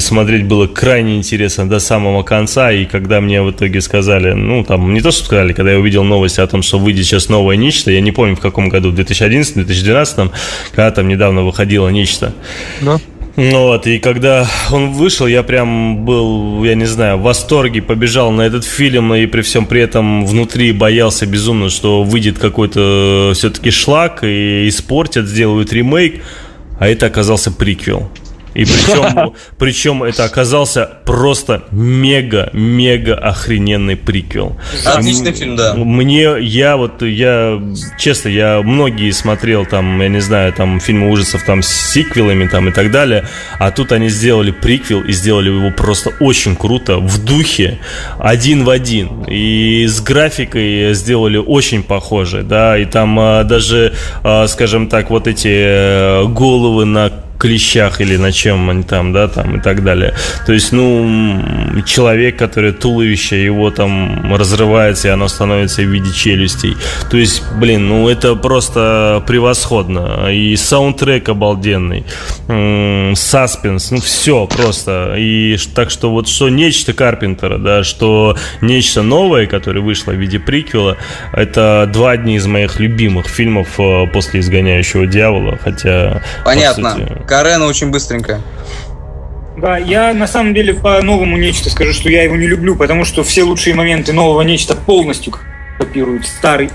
смотреть было крайне интересно до самого конца. И когда мне в итоге сказали, ну там не то, что сказали, когда я увидел новости о том, что выйдет сейчас новое нечто, я не помню в каком году, в 2011-2012, когда там недавно выходило нечто. Да. Ну вот, и когда он вышел, я прям был, я не знаю, в восторге, побежал на этот фильм, и при всем при этом внутри боялся безумно, что выйдет какой-то все-таки шлак, и испортят, сделают ремейк, а это оказался приквел. И причем, причем это оказался просто мега-мега охрененный приквел. Отличный фильм, да. Мне, я вот, я, честно, я многие смотрел там, я не знаю, там фильмы ужасов там с сиквелами там и так далее, а тут они сделали приквел и сделали его просто очень круто, в духе, один в один. И с графикой сделали очень похоже, да, и там а, даже, а, скажем так, вот эти э, головы на клещах или на чем они там, да, там и так далее. То есть, ну, человек, который туловище, его там разрывается, и оно становится в виде челюстей. То есть, блин, ну, это просто превосходно. И саундтрек обалденный, саспенс, ну, все просто. И так что вот что нечто Карпентера, да, что нечто новое, которое вышло в виде приквела, это два одни из моих любимых фильмов э, после «Изгоняющего дьявола», хотя... по Понятно. сути, Карена очень быстренько. Да, я на самом деле по новому нечто скажу, что я его не люблю, потому что все лучшие моменты нового нечто полностью копируют старый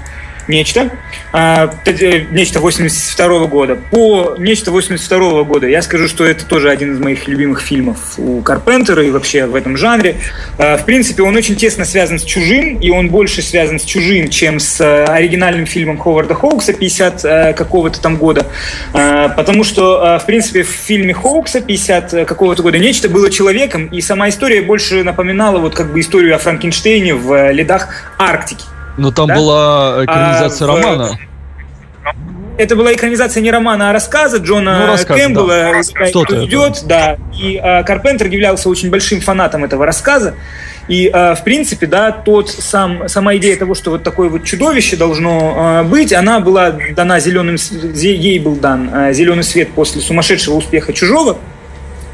нечто. А, т- нечто 82 года. По нечто 82 года я скажу, что это тоже один из моих любимых фильмов у Карпентера и вообще в этом жанре. А, в принципе, он очень тесно связан с «Чужим», и он больше связан с «Чужим», чем с э, оригинальным фильмом Ховарда Хоукса 50 э, какого-то там года. А, потому что, э, в принципе, в фильме Хоукса 50 какого-то года нечто было человеком, и сама история больше напоминала вот как бы историю о Франкенштейне в э, ледах Арктики. Но там Да? была экранизация А, в- романа. это была экранизация не романа, а рассказа Джона Ну, рассказ, Кэмпбелла да. «Искать, Что-то кто это. идет», да. И э, Карпентер являлся очень большим фанатом этого рассказа. И, э, в принципе, да, тот сам, сама идея того, что вот такое вот чудовище должно э, быть, она была дана зеленым, ей был дан э, зеленый свет после сумасшедшего успеха «Чужого»,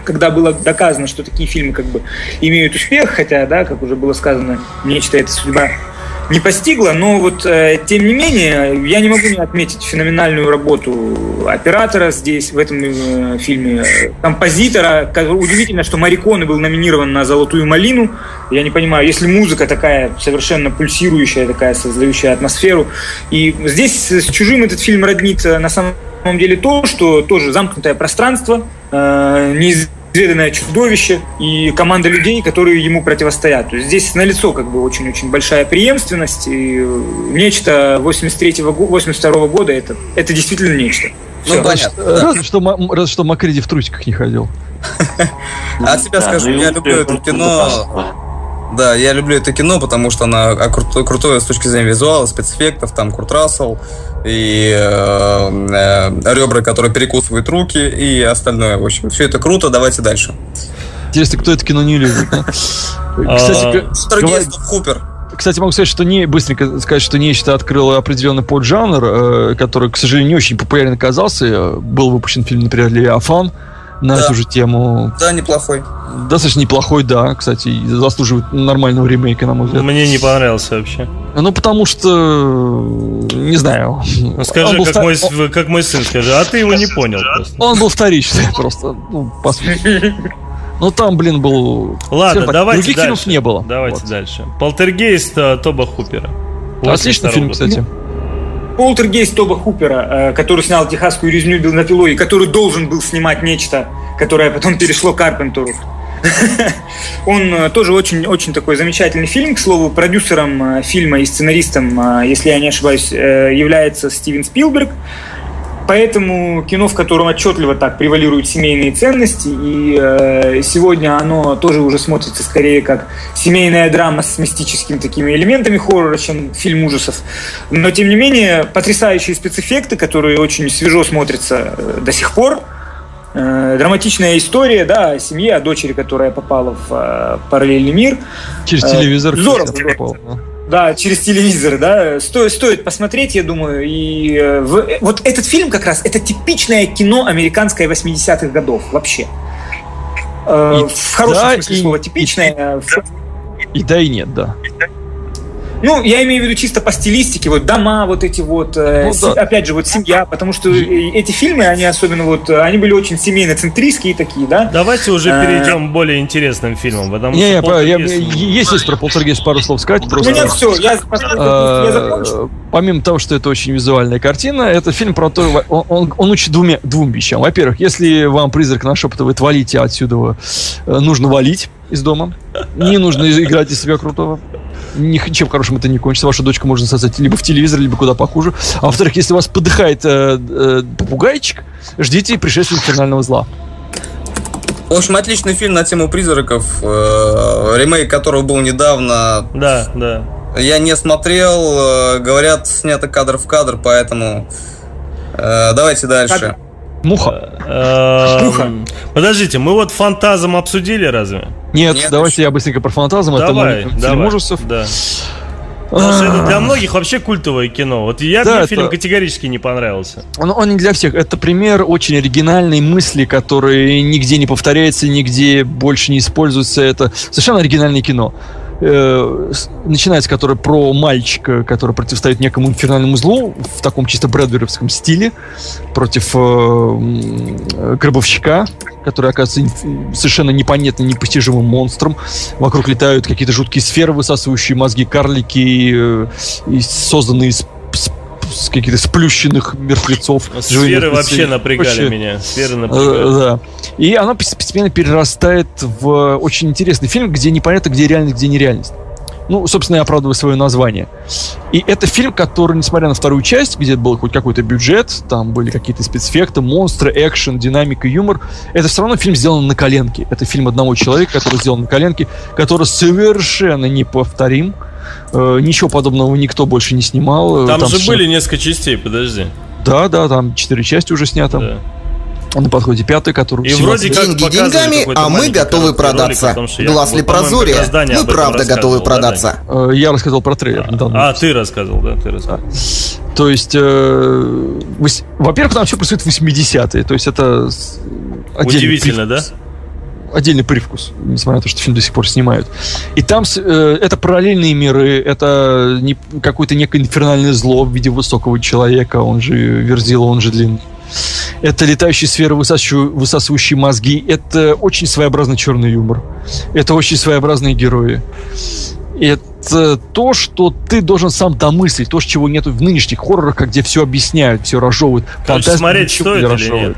когда было доказано, что такие фильмы как бы имеют успех, хотя, да, как уже было сказано, нечто эта судьба не постигла, но вот э, тем не менее я не могу не отметить феноменальную работу оператора здесь в этом э, фильме, э, композитора. Ко- Удивительно, что Мариконы был номинирован на «Золотую малину». Я не понимаю, если музыка такая совершенно пульсирующая, такая создающая атмосферу. И здесь с «Чужим» этот фильм роднит на самом деле то, что тоже замкнутое пространство, э, неизведанное чудовище и команда людей, которые ему противостоят. То есть здесь налицо как бы очень-очень большая преемственность и э, нечто 83-го, го- 82 года это, это действительно нечто. Ну, понятно. Разве что, Ма- разве что Макриди в трусиках не ходил. От себя скажу, ну я люблю это кино. Да, я люблю это кино, потому что оно а, кру- крутое с точки зрения визуала, спецэффектов, там Курт Рассел и э, э, ребра, которые перекусывают руки и остальное. В общем, все это круто, давайте дальше. Интересно, кто это кино не любит. А, Кстати, говор- Хупер. Кстати, могу сказать, что не быстренько сказать, что нечто открыло определенный поджанр, э, который, к сожалению, не очень популярен оказался. Был выпущен фильм, например, Леофан на Да. эту же тему. Да, неплохой. Достаточно неплохой, да, кстати, заслуживает нормального ремейка, на мой взгляд. Мне не понравился вообще. Ну, потому что, не знаю. Ну, скажи, как вто- мой, как мой сын, скажи, а ты его не понял просто. Он был вторичный просто, ну, по сути. Ну, там, блин, был... Ладно, так, давайте Других дальше. фильмов не было. Давайте Вот. дальше. Полтергейст э, Тоба Хупера. Отличный 82 фильм, года. кстати. Полтергейст Тоба Хупера, э, который снял «Техасскую резню бензопилой», и который должен был снимать нечто, которое потом перешло Карпентеру. Он э, тоже очень-очень такой замечательный фильм. К слову, продюсером э, фильма и сценаристом, если я не ошибаюсь, является Стивен Спилберг. Поэтому кино, в котором отчетливо так превалируют семейные ценности, и э, сегодня оно тоже уже смотрится скорее как семейная драма с мистическими такими элементами хоррора, чем фильм ужасов. Но тем не менее, потрясающие спецэффекты, которые очень свежо смотрятся э, до сих пор. Э, драматичная история, да, о семье, о дочери, которая попала в э, параллельный мир. Через телевизор. здорово. попал, да. Да, через телевизор, да. Стоит, стоит посмотреть, я думаю. И э, в- э, вот этот фильм как раз, это типичное кино американское 80-х годов вообще. Э, И в хорошем да, смысле и- слова типичное. в- И да, и нет, да. Ну, я имею в виду чисто по стилистике, вот дома, вот эти вот, э, Ну, се- да. опять же, вот семья, потому что эти фильмы, они особенно вот, они были очень семейно-центристские такие, да. Давайте уже Э, перейдем к более интересным фильмам, потому Не, что не, я, есть есть про полтергейст пару слов сказать, У просто... меня все, я, я закончил. Э, Помимо того, что это очень визуальная картина, это фильм про то, он, он, он учит двумя, двум вещам. Во-первых, если вам призрак нашептывает, валите отсюда, нужно валить из дома. Не нужно играть из себя крутого. Ничем хорошим это не кончится. Вашу дочку можно создать либо в телевизор, либо куда похуже. А во-вторых, если у вас подыхает э, э, попугайчик, ждите пришествия инфернального зла. В общем, отличный фильм на тему призраков, э, ремейк которого был недавно. Да, да. Я не смотрел, э, говорят, снято кадр в кадр, поэтому э, давайте дальше. Муха. Эм, Подождите, мы вот фантазм обсудили разве? Нет, Нет, давайте я быстренько про фантазм. это Давай, мой фильм ужасов. Да. Потому что это для многих вообще культовое кино. Вот я Да, мне это- фильм категорически не понравился. Он, он не для всех. Это пример очень оригинальной мысли, которые нигде не повторяется, нигде больше не используется. Это совершенно оригинальное кино. Э, начинается который про мальчика, который противостоит некому инфернальному злу в таком чисто брэдберовском стиле против э, гробовщика, который оказывается совершенно непонятным, непостижимым монстром. Вокруг летают какие-то жуткие сферы, высасывающие мозги карлики, э, созданные из с- каких-то сплющенных мертвецов. Сферы вообще напрягали Вообще, меня. Сферы э, напрягали. Да. И она пос- постепенно перерастает в очень интересный фильм, где непонятно, где реальность, где нереальность. Ну, собственно, я оправдываю свое название. И это фильм, который, несмотря на вторую часть, где был хоть какой-то бюджет, там были какие-то спецэффекты, монстры, экшен, динамика, юмор, это все равно фильм сделан на коленке. Это фильм одного человека, который сделан на коленке, который совершенно неповторим. Э, ничего подобного никто больше не снимал. Э, Там, же совершенно- были несколько частей, подожди. Да, да, там четыре части уже снято. Да. На подходе пятый, который... И вроде как Деньги деньгами, а мы готовы ролик продаться. о том, Глаз ли Даня Мы правда готовы рассказывал, да, продаться. Э, Я рассказал про трейлер. недавно. А, ты рассказывал, да, ты рассказывал. То есть, э, вось- во-первых, там все происходит в 80-е. То есть это Удивительно, да? Отдельный привкус, несмотря на то, что фильм до сих пор снимают. И там э, это параллельные миры, это не, какое-то некое инфернальное зло в виде высокого человека, он же Верзила, он же длинный. Это летающие сферы, высасывающие, высасывающие мозги. Это очень своеобразный черный юмор. Это очень своеобразные герои. Это то, что ты должен сам домыслить, то, чего нет в нынешних хоррорах, где все объясняют, все разжевывают. Короче, смотреть стоит или разжевывают.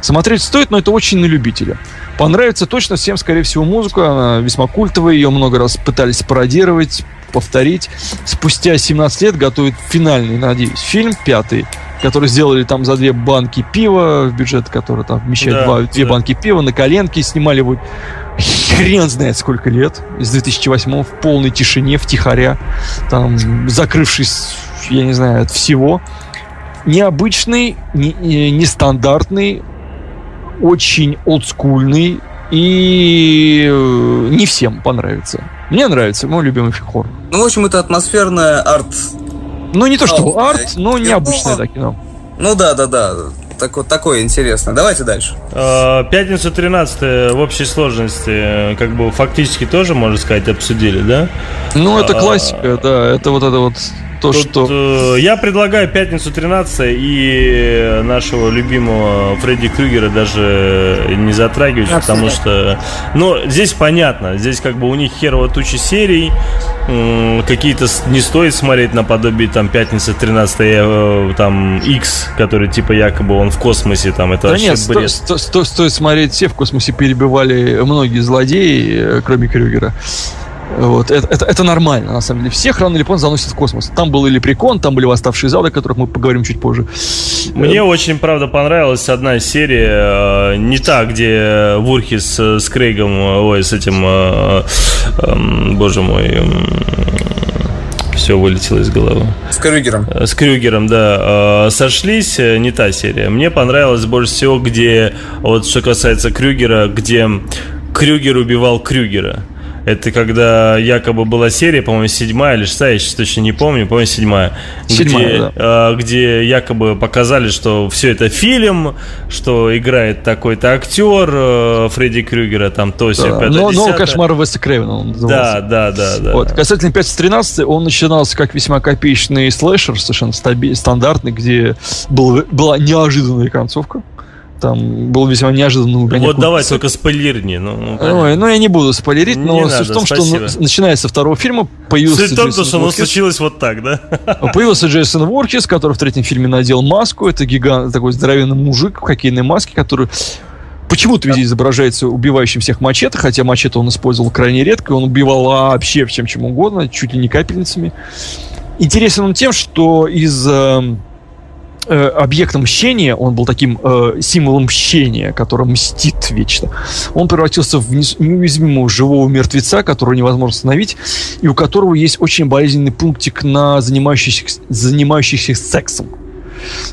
Смотреть стоит, но это очень на любителя. Понравится точно всем, скорее всего, музыка. Она весьма культовая, ее много раз пытались пародировать, повторить. Спустя 17 лет готовят финальный, надеюсь, фильм, пятый, который сделали там за две банки пива, в бюджет, который там вмещает Да, два- две да. банки пива, на коленке, снимали его хрен знает сколько лет, с 2008 в полной тишине, втихаря, там, закрывшись, я не знаю, от всего. Необычный, не- не- нестандартный, очень олдскульный и э, не всем понравится. Мне нравится, мой любимый хоррор. Ну, в общем, это атмосферное арт. Ну, не то, что О, арт, но необычное да, кино. Ну да, да, да. Такое, такое интересное. Давайте дальше. Э, Пятницу 13 в общей сложности, э, как бы фактически тоже, можно сказать, обсудили, да? Ну, это А. классика, да, это вот это вот то, Тут, что... э, я предлагаю пятницу 13 и нашего любимого Фредди Крюгера даже не затрагивать, потому что, ну, здесь понятно, здесь как бы у них херово тучи серий, какие-то не стоит смотреть наподобие там пятница 13 э, там X, который типа якобы он в космосе, там это Да вообще нет, сто- бред. сто- сто- стоит смотреть, все в космосе перебивали многие злодеи, э, кроме Крюгера. Вот, это, это, это нормально, на самом деле. Всех рано или поздно заносят в космос. Там был и Лепрекон, там были восставшие зады, о которых мы поговорим чуть позже. Мне очень, правда, понравилась одна серия, э, не та, где Вурхис с, с Крейгом, э, ой, с этим, э, эм, боже мой, все вылетело из головы. С Крюгером. Э, С Крюгером, да, э, сошлись, э, не та серия. Мне понравилось больше всего, где, вот что касается Крюгера, где Крюгер убивал Крюгера. Это когда якобы была серия, по-моему, седьмая или шестая, я сейчас точно не помню, по-моему, седьмая. Седьмая, где, да. э, где якобы показали, что все это фильм, что играет такой-то актер э, Фредди Крюгера, там то все Да, но, но кошмар Веса Крейвена он назывался. Да, да, да, да. Вот. Касательно 513, он начинался как весьма копеечный слэшер, совершенно стаби- стандартный, где был, была неожиданная концовка. Там был весьма неожиданный угоняк Вот давай только спойлерни. Ну, ну, Ой, ну я не буду спойлерить, но Не суть в надо, том, что спасибо. ну, начиная со второго фильма появился Суть в том, Джейсон что оно случилось вот так, да? Появился Джейсон Воркис, который в третьем фильме надел маску. Это гигант, такой здоровенный мужик в хоккейной маске, который почему-то везде изображается убивающим всех мачете, хотя мачете он использовал крайне редко, он убивал вообще в чем чем угодно, чуть ли не капельницами. Интересен он тем, что из э, объекта мщения, он был таким э, символом мщения, который мстит вечно. Он превратился в неуязвимого живого мертвеца, которого невозможно остановить, и у которого есть очень болезненный пунктик на занимающихся, занимающихся сексом.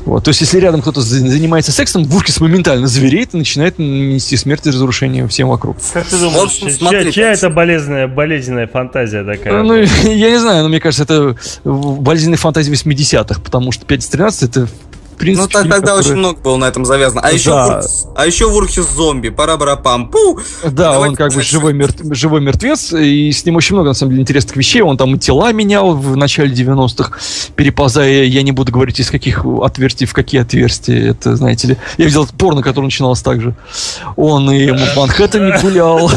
Вот. То есть, если рядом кто-то за- занимается сексом, Вуркис моментально звереет и начинает нести смерть и разрушение всем вокруг. Как ты думаешь, общем, чья, смотри, чья это болезненная, болезненная фантазия такая? Ну, я не знаю, но мне кажется, это болезненная фантазия 80-х, потому что 5.13 это в принципе... Ну, так, тогда который- очень много было на этом завязано. А еще, Да. Вурхис, а еще Вурхис зомби, пара пам пу Да, Давайте он как бы живой, мертв- живой мертвец, и с ним очень много, на самом деле, интересных вещей. Он там и тела менял в начале 90-х, переползая, я не буду говорить, из каких отверстий в какие отверстия, это, знаете ли. Я видел порно, которое начиналось так же. Он и в Манхэттене гулял,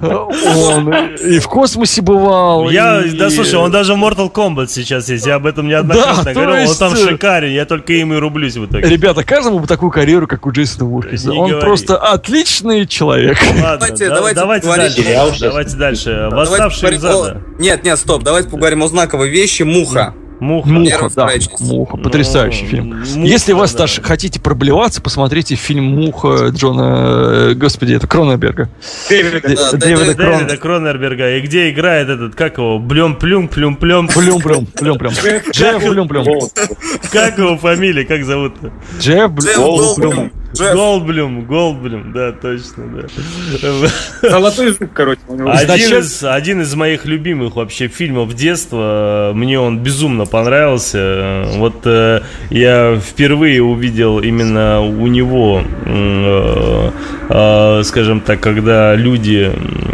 он и в космосе бывал. Я, и- да слушай, он даже в Mortal Kombat сейчас есть, я об этом неоднократно говорил, он там э, шикарен, я только им и рублюсь в итоге. Ребята, каждому бы такую карьеру, как у Джейсона Вуркиса. Не Он говори. просто отличный человек. Ладно, Давайте- да- давайте дальше. Давайте дальше. Давайте Восставшие из ада. о- Нет, нет, стоп, давайте поговорим о знаковой вещи Муха. Муха. Муха, да. Муха. Потрясающий Ну, фильм. Муха, Если вас да. даже хотите проблеваться, посмотрите фильм Муха Джона, э, господи, это Кроненберга. Дэвида. Д- Да, Дэвида Крон- Дэвида Кроненберга. И где играет этот, как его, блем-плюм, плюм-плюм. Плюм-плюм, плюм-плюм. Джефф Плюм-плюм. Как его фамилия, как зовут? Джефф Блю- Джефф Голдблюм. Голдблюм. Джефф. Голдблюм, Голдблюм, да, точно, да. Золотой зуб, короче. у него. Один из, один из моих любимых вообще фильмов детства. Мне он безумно понравился. Вот э, я впервые увидел именно у него, э, э, скажем так, когда люди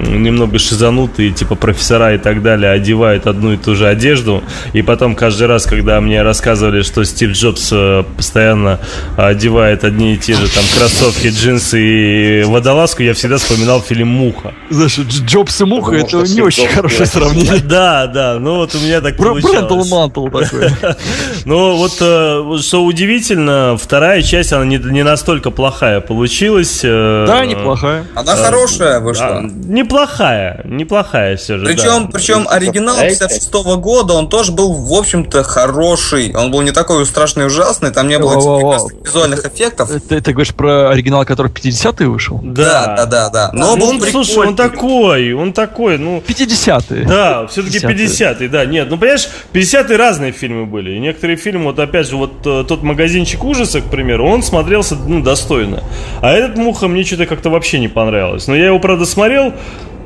немного шизанутые, типа профессора и так далее, одевают одну и ту же одежду. И потом каждый раз, когда мне рассказывали, что Стив Джобс э, постоянно одевает одни и те же там кроссовки, джинсы и водолазку, я всегда вспоминал фильм «Муха». Знаешь, Дж- Джобс и Муха Потому это не очень хорошее сравнение. Да, да, ну вот у меня так получалось. Мантл такой. Но вот э, что удивительно, вторая часть, она не, не настолько плохая получилась. э, Да, неплохая. Она э, хорошая вышла. неплохая, неплохая все же. Причем, причем оригинал Повторяйте. 56 года, он тоже был, в общем-то, хороший. Он был не такой уж страшный и ужасный, там не было прекрасных визуальных эффектов. Ты, ты говоришь про оригинал, который в 50-е вышел? Да, да, да, да. Но Ну, он, слушай, он такой, он такой, ну... 50-е. Да, все-таки 50-е. 50-й, да. Нет, ну понимаешь, 50-е разные фильмы были. И некоторые фильмы, вот опять же, вот э, тот магазинчик ужаса, к примеру, он смотрелся, ну, достойно. А этот муха мне что-то как-то вообще не понравилось. Но я его, правда, смотрел,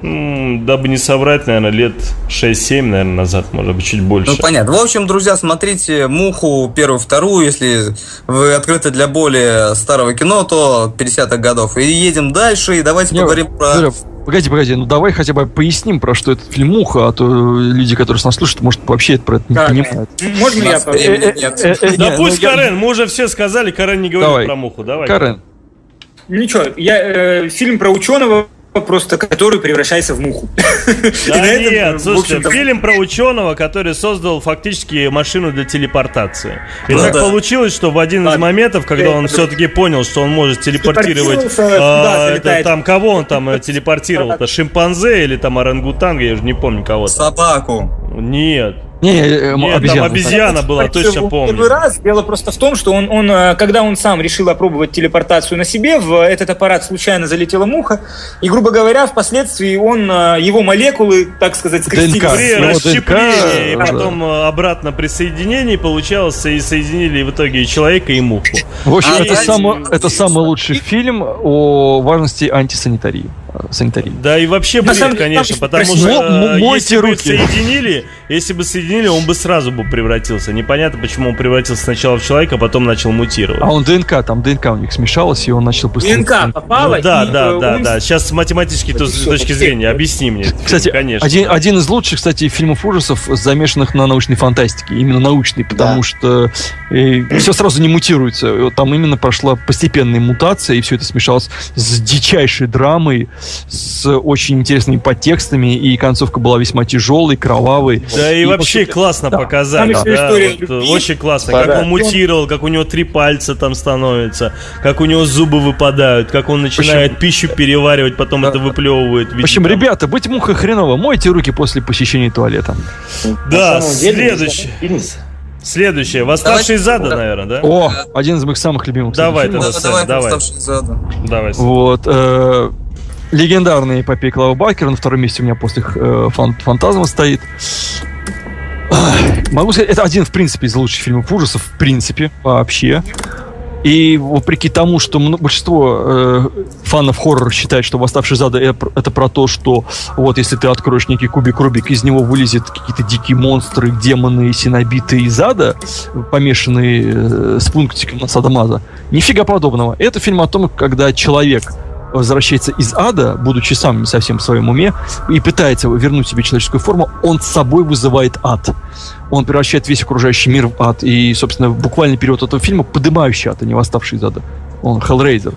дабы не соврать, наверное, лет 6-7, наверное, назад, может быть, чуть больше. Ну, понятно. В общем, друзья, смотрите «Муху» первую, вторую. Если вы открыты для более старого кино, то 50-х годов. И едем дальше, и давайте Не, поговорим про... Юля, Погоди, погоди, ну давай хотя бы поясним, про что этот фильм «Муха», а то люди, которые нас слушают, может, вообще это про это не понимают. Можно я Э, э, нет. э, Да пусть ну, я- Карен, мы уже все сказали, Карен не говорит про муху, давай. Карен, Ничего, я, э, фильм про ученого, просто который превращается в муху. Да этом, нет, в слушайте, фильм про ученого, который создал фактически машину для телепортации. И Ну так да. получилось, что в один из Ладно. моментов, когда он Я- все-таки понял, что он может телепортировать, а, да, это, там кого он там э, телепортировал-то, шимпанзе или там орангутанга, я уже не помню кого-то. Собаку. Нет, не, не, э, нет, там обезьяна. обезьяна была, точно Первый помню. раз дело просто в том, что он, он, э, когда он сам решил опробовать телепортацию на себе, в этот аппарат случайно залетела муха, и, грубо говоря, впоследствии он, э, его молекулы, так сказать, скрестились. ДНК. При Его расщеплении и потом обратно при соединении получалось, и соединили в итоге и человека, и муху. В общем, А, это, да, самый, это самый лучший фильм о важности антисанитарии. Э, Санитарии. Да и вообще На бред, самом деле, конечно, потому что «Мо- э, если бы их руки». соединили, если бы соединили, он бы сразу бы превратился. Непонятно, почему он превратился сначала в человека, а потом начал мутировать. А он ДНК, там ДНК у них смешалось, и он начал быстро... ДНК попала, Ну да, и, да, э, да, он да. Сейчас с математической то- всё, точки зрения объясни мне. Кстати, конечно. один, один из лучших, кстати, фильмов ужасов, замешанных на научной фантастике. Именно научной, потому что все сразу не мутируется. И Там именно прошла постепенная мутация, и все это смешалось с дичайшей драмой, с очень интересными подтекстами, и концовка была весьма тяжелой, кровавой. Да и, И вообще после- классно да. показали. Да, история вот, очень классно. Да, как да. он мутировал, как у него три пальца там становятся, как у него зубы выпадают, как он начинает пищу переваривать, потом Да. это выплевывает. в общем, там- ребята, быть мухой хреново, мойте руки после посещения туалета. Да, следующий. Следующее. Восставшие из ада, Да. наверное, да? О, один из моих самых любимых. Давай тогда, Да, Сань, давай, давай. «Восставшие из ада». Давай. Вот. э, легендарная эпопея Клава Бакера. На втором месте у меня после э, фан- Фантазма стоит. Могу сказать, это один, в принципе, из лучших фильмов ужасов, в принципе, вообще. И вопреки тому, что большинство э, фанов хоррора считает, что «Восставший из ада» это, про- то, что вот если ты откроешь некий кубик Рубик, из него вылезет какие-то дикие монстры, демоны, синобиты из ада, помешанные э, с пунктиком на садомаза. Нифига подобного. Это фильм о том, когда человек возвращается из ада, будучи сам не совсем в своем уме, и пытается вернуть себе человеческую форму, он с собой вызывает ад. Он превращает весь окружающий мир в ад. И, собственно, буквальный период этого фильма подымающий ад, а не восставший из ада. Он Hellraiser.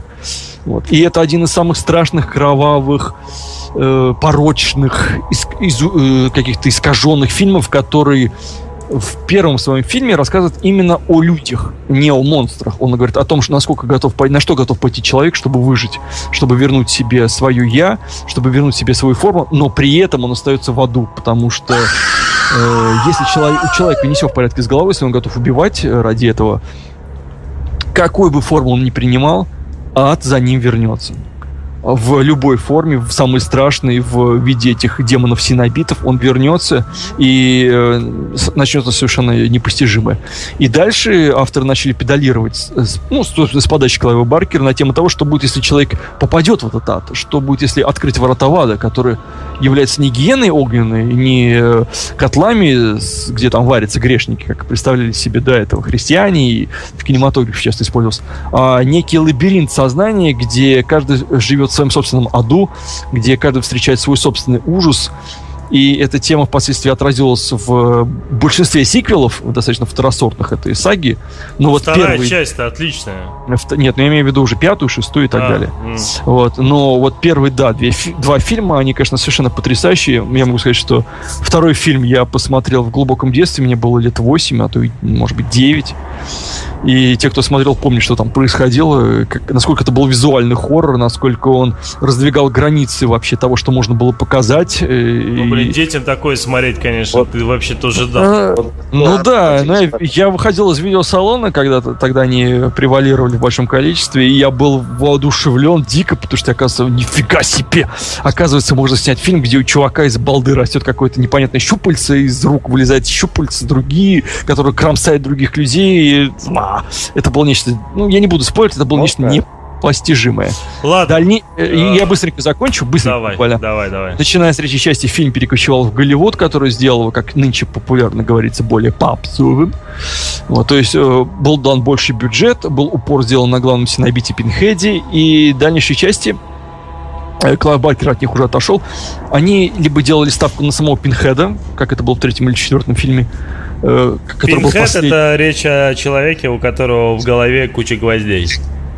Вот. И это один из самых страшных, кровавых, э, порочных, иск- изу- э, каких-то искаженных фильмов, который в первом своем фильме рассказывает именно о людях, не о монстрах. Он говорит о том, что насколько готов, на что готов пойти человек, чтобы выжить, чтобы вернуть себе свое я, чтобы вернуть себе свою форму, но при этом он остается в аду, потому что э, если человек, у человека не все в порядке с головой, если он готов убивать э, ради этого, какую бы форму он ни принимал, ад за ним вернется в любой форме, в самой страшной, в виде этих демонов-синобитов, он вернется и э, начнется совершенно непостижимое. И дальше авторы начали педалировать, ну, с, с подачи Клайва Баркера на тему того, что будет, если человек попадет в этот ад, что будет, если открыть ворота в ада, которые являются не гиеной огненной, не э, котлами, где там варятся грешники, как представляли себе до этого христиане, и в кинематографе часто использовался, а некий лабиринт сознания, где каждый живет своем собственном аду, где каждый встречает свой собственный ужас. И эта тема впоследствии отразилась в большинстве сиквелов, достаточно второсортных этой саги. Но вот Вторая первый... часть-то отличная. Нет, ну я имею в виду уже пятую, шестую и так А, далее. м. Вот, но вот первый, да, две два фильма, они, конечно, совершенно потрясающие. Я могу сказать, что второй фильм я посмотрел в глубоком детстве, мне было лет 8, а то может быть, 9. И те, кто смотрел, помнят, что там происходило, как- насколько это был визуальный хоррор, насколько он раздвигал границы вообще того, что можно было показать. э, Ну, и- блин, детям такое смотреть, конечно, ты вообще тоже да. а, Ну Да, да, ну, я, я выходил из видеосалона, когда тогда они превалировали в большом количестве, и я был воодушевлен дико, потому что, оказывается, нифига себе! Оказывается, можно снять фильм, где у чувака из балды растет какое-то непонятное щупальце, из рук вылезает щупальца, другие, которые кромсают других людей. И, а, это было нечто... Ну, я не буду спорить, это было нечто непостижимое. Ладно, дальше... э, и Я быстренько закончу, быстренько давай, буквально. давай, давай. Начиная с третьей части, фильм перекочевал в Голливуд, который сделал его, как нынче популярно говорится, более попсовым. Вот, то есть э, был дан больше бюджет, был упор сделан на главном сенобите Пинхеде, и дальнейшие части э, Клайв Баркер от них уже отошел. Они либо делали ставку на самого Пинхеда, как это было в третьем или четвертом фильме, который был Пинхед последний. это речь о человеке, у которого в голове куча гвоздей.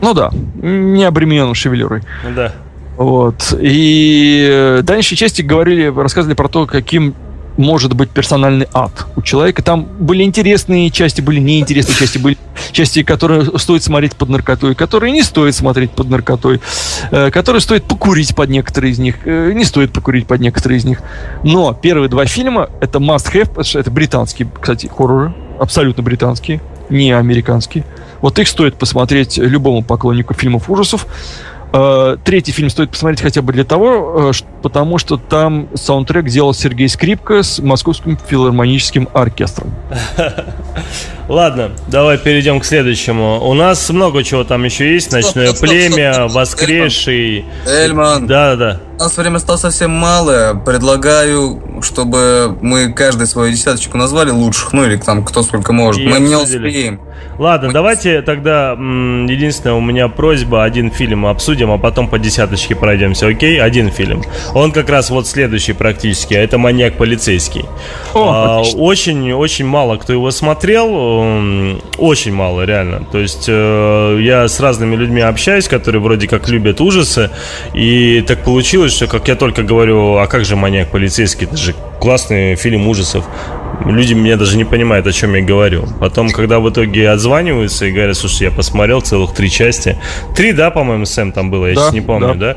Ну да, не обремененным шевелюрой. Да. Вот. И э, дальнейшие части говорили, рассказывали про то, каким может быть персональный ад у человека. Там были интересные части, были неинтересные части, были части, которые стоит смотреть под наркотой, которые не стоит смотреть под наркотой, э, которые стоит покурить под некоторые из них, э, не стоит покурить под некоторые из них. Но первые два фильма это must have, это британские, кстати, хорроры, абсолютно британские, не американские. Вот их стоит посмотреть любому поклоннику фильмов ужасов. Э, Третий фильм стоит посмотреть хотя бы для того, э, потому что там саундтрек делал Сергей Скрипка с Московским филармоническим оркестром. Ладно, давай перейдем к следующему. У нас много чего там еще есть. Ночное племя, воскресший. Эльман, Да, да, нас время стало совсем мало. Предлагаю, чтобы мы каждый свою десяточку назвали лучших, ну или там кто сколько может. И мы не успеем. Ладно, давайте тогда единственное у меня просьба один фильм обсудим, а потом по десяточке пройдемся, окей? Один фильм. Он как раз вот следующий практически, а это маньяк полицейский. О, отлично. очень, очень мало кто его смотрел, очень мало реально. То есть э, я с разными людьми общаюсь, которые вроде как любят ужасы, и так получилось, что как я только говорю, а как же маньяк полицейский, это же классный фильм ужасов. Люди меня даже не понимают, о чем я говорю. Потом, когда в итоге отзваниваются и говорят, слушай, я посмотрел целых три части. Три, да, по-моему, Сэм там было, я Да, сейчас не помню, да?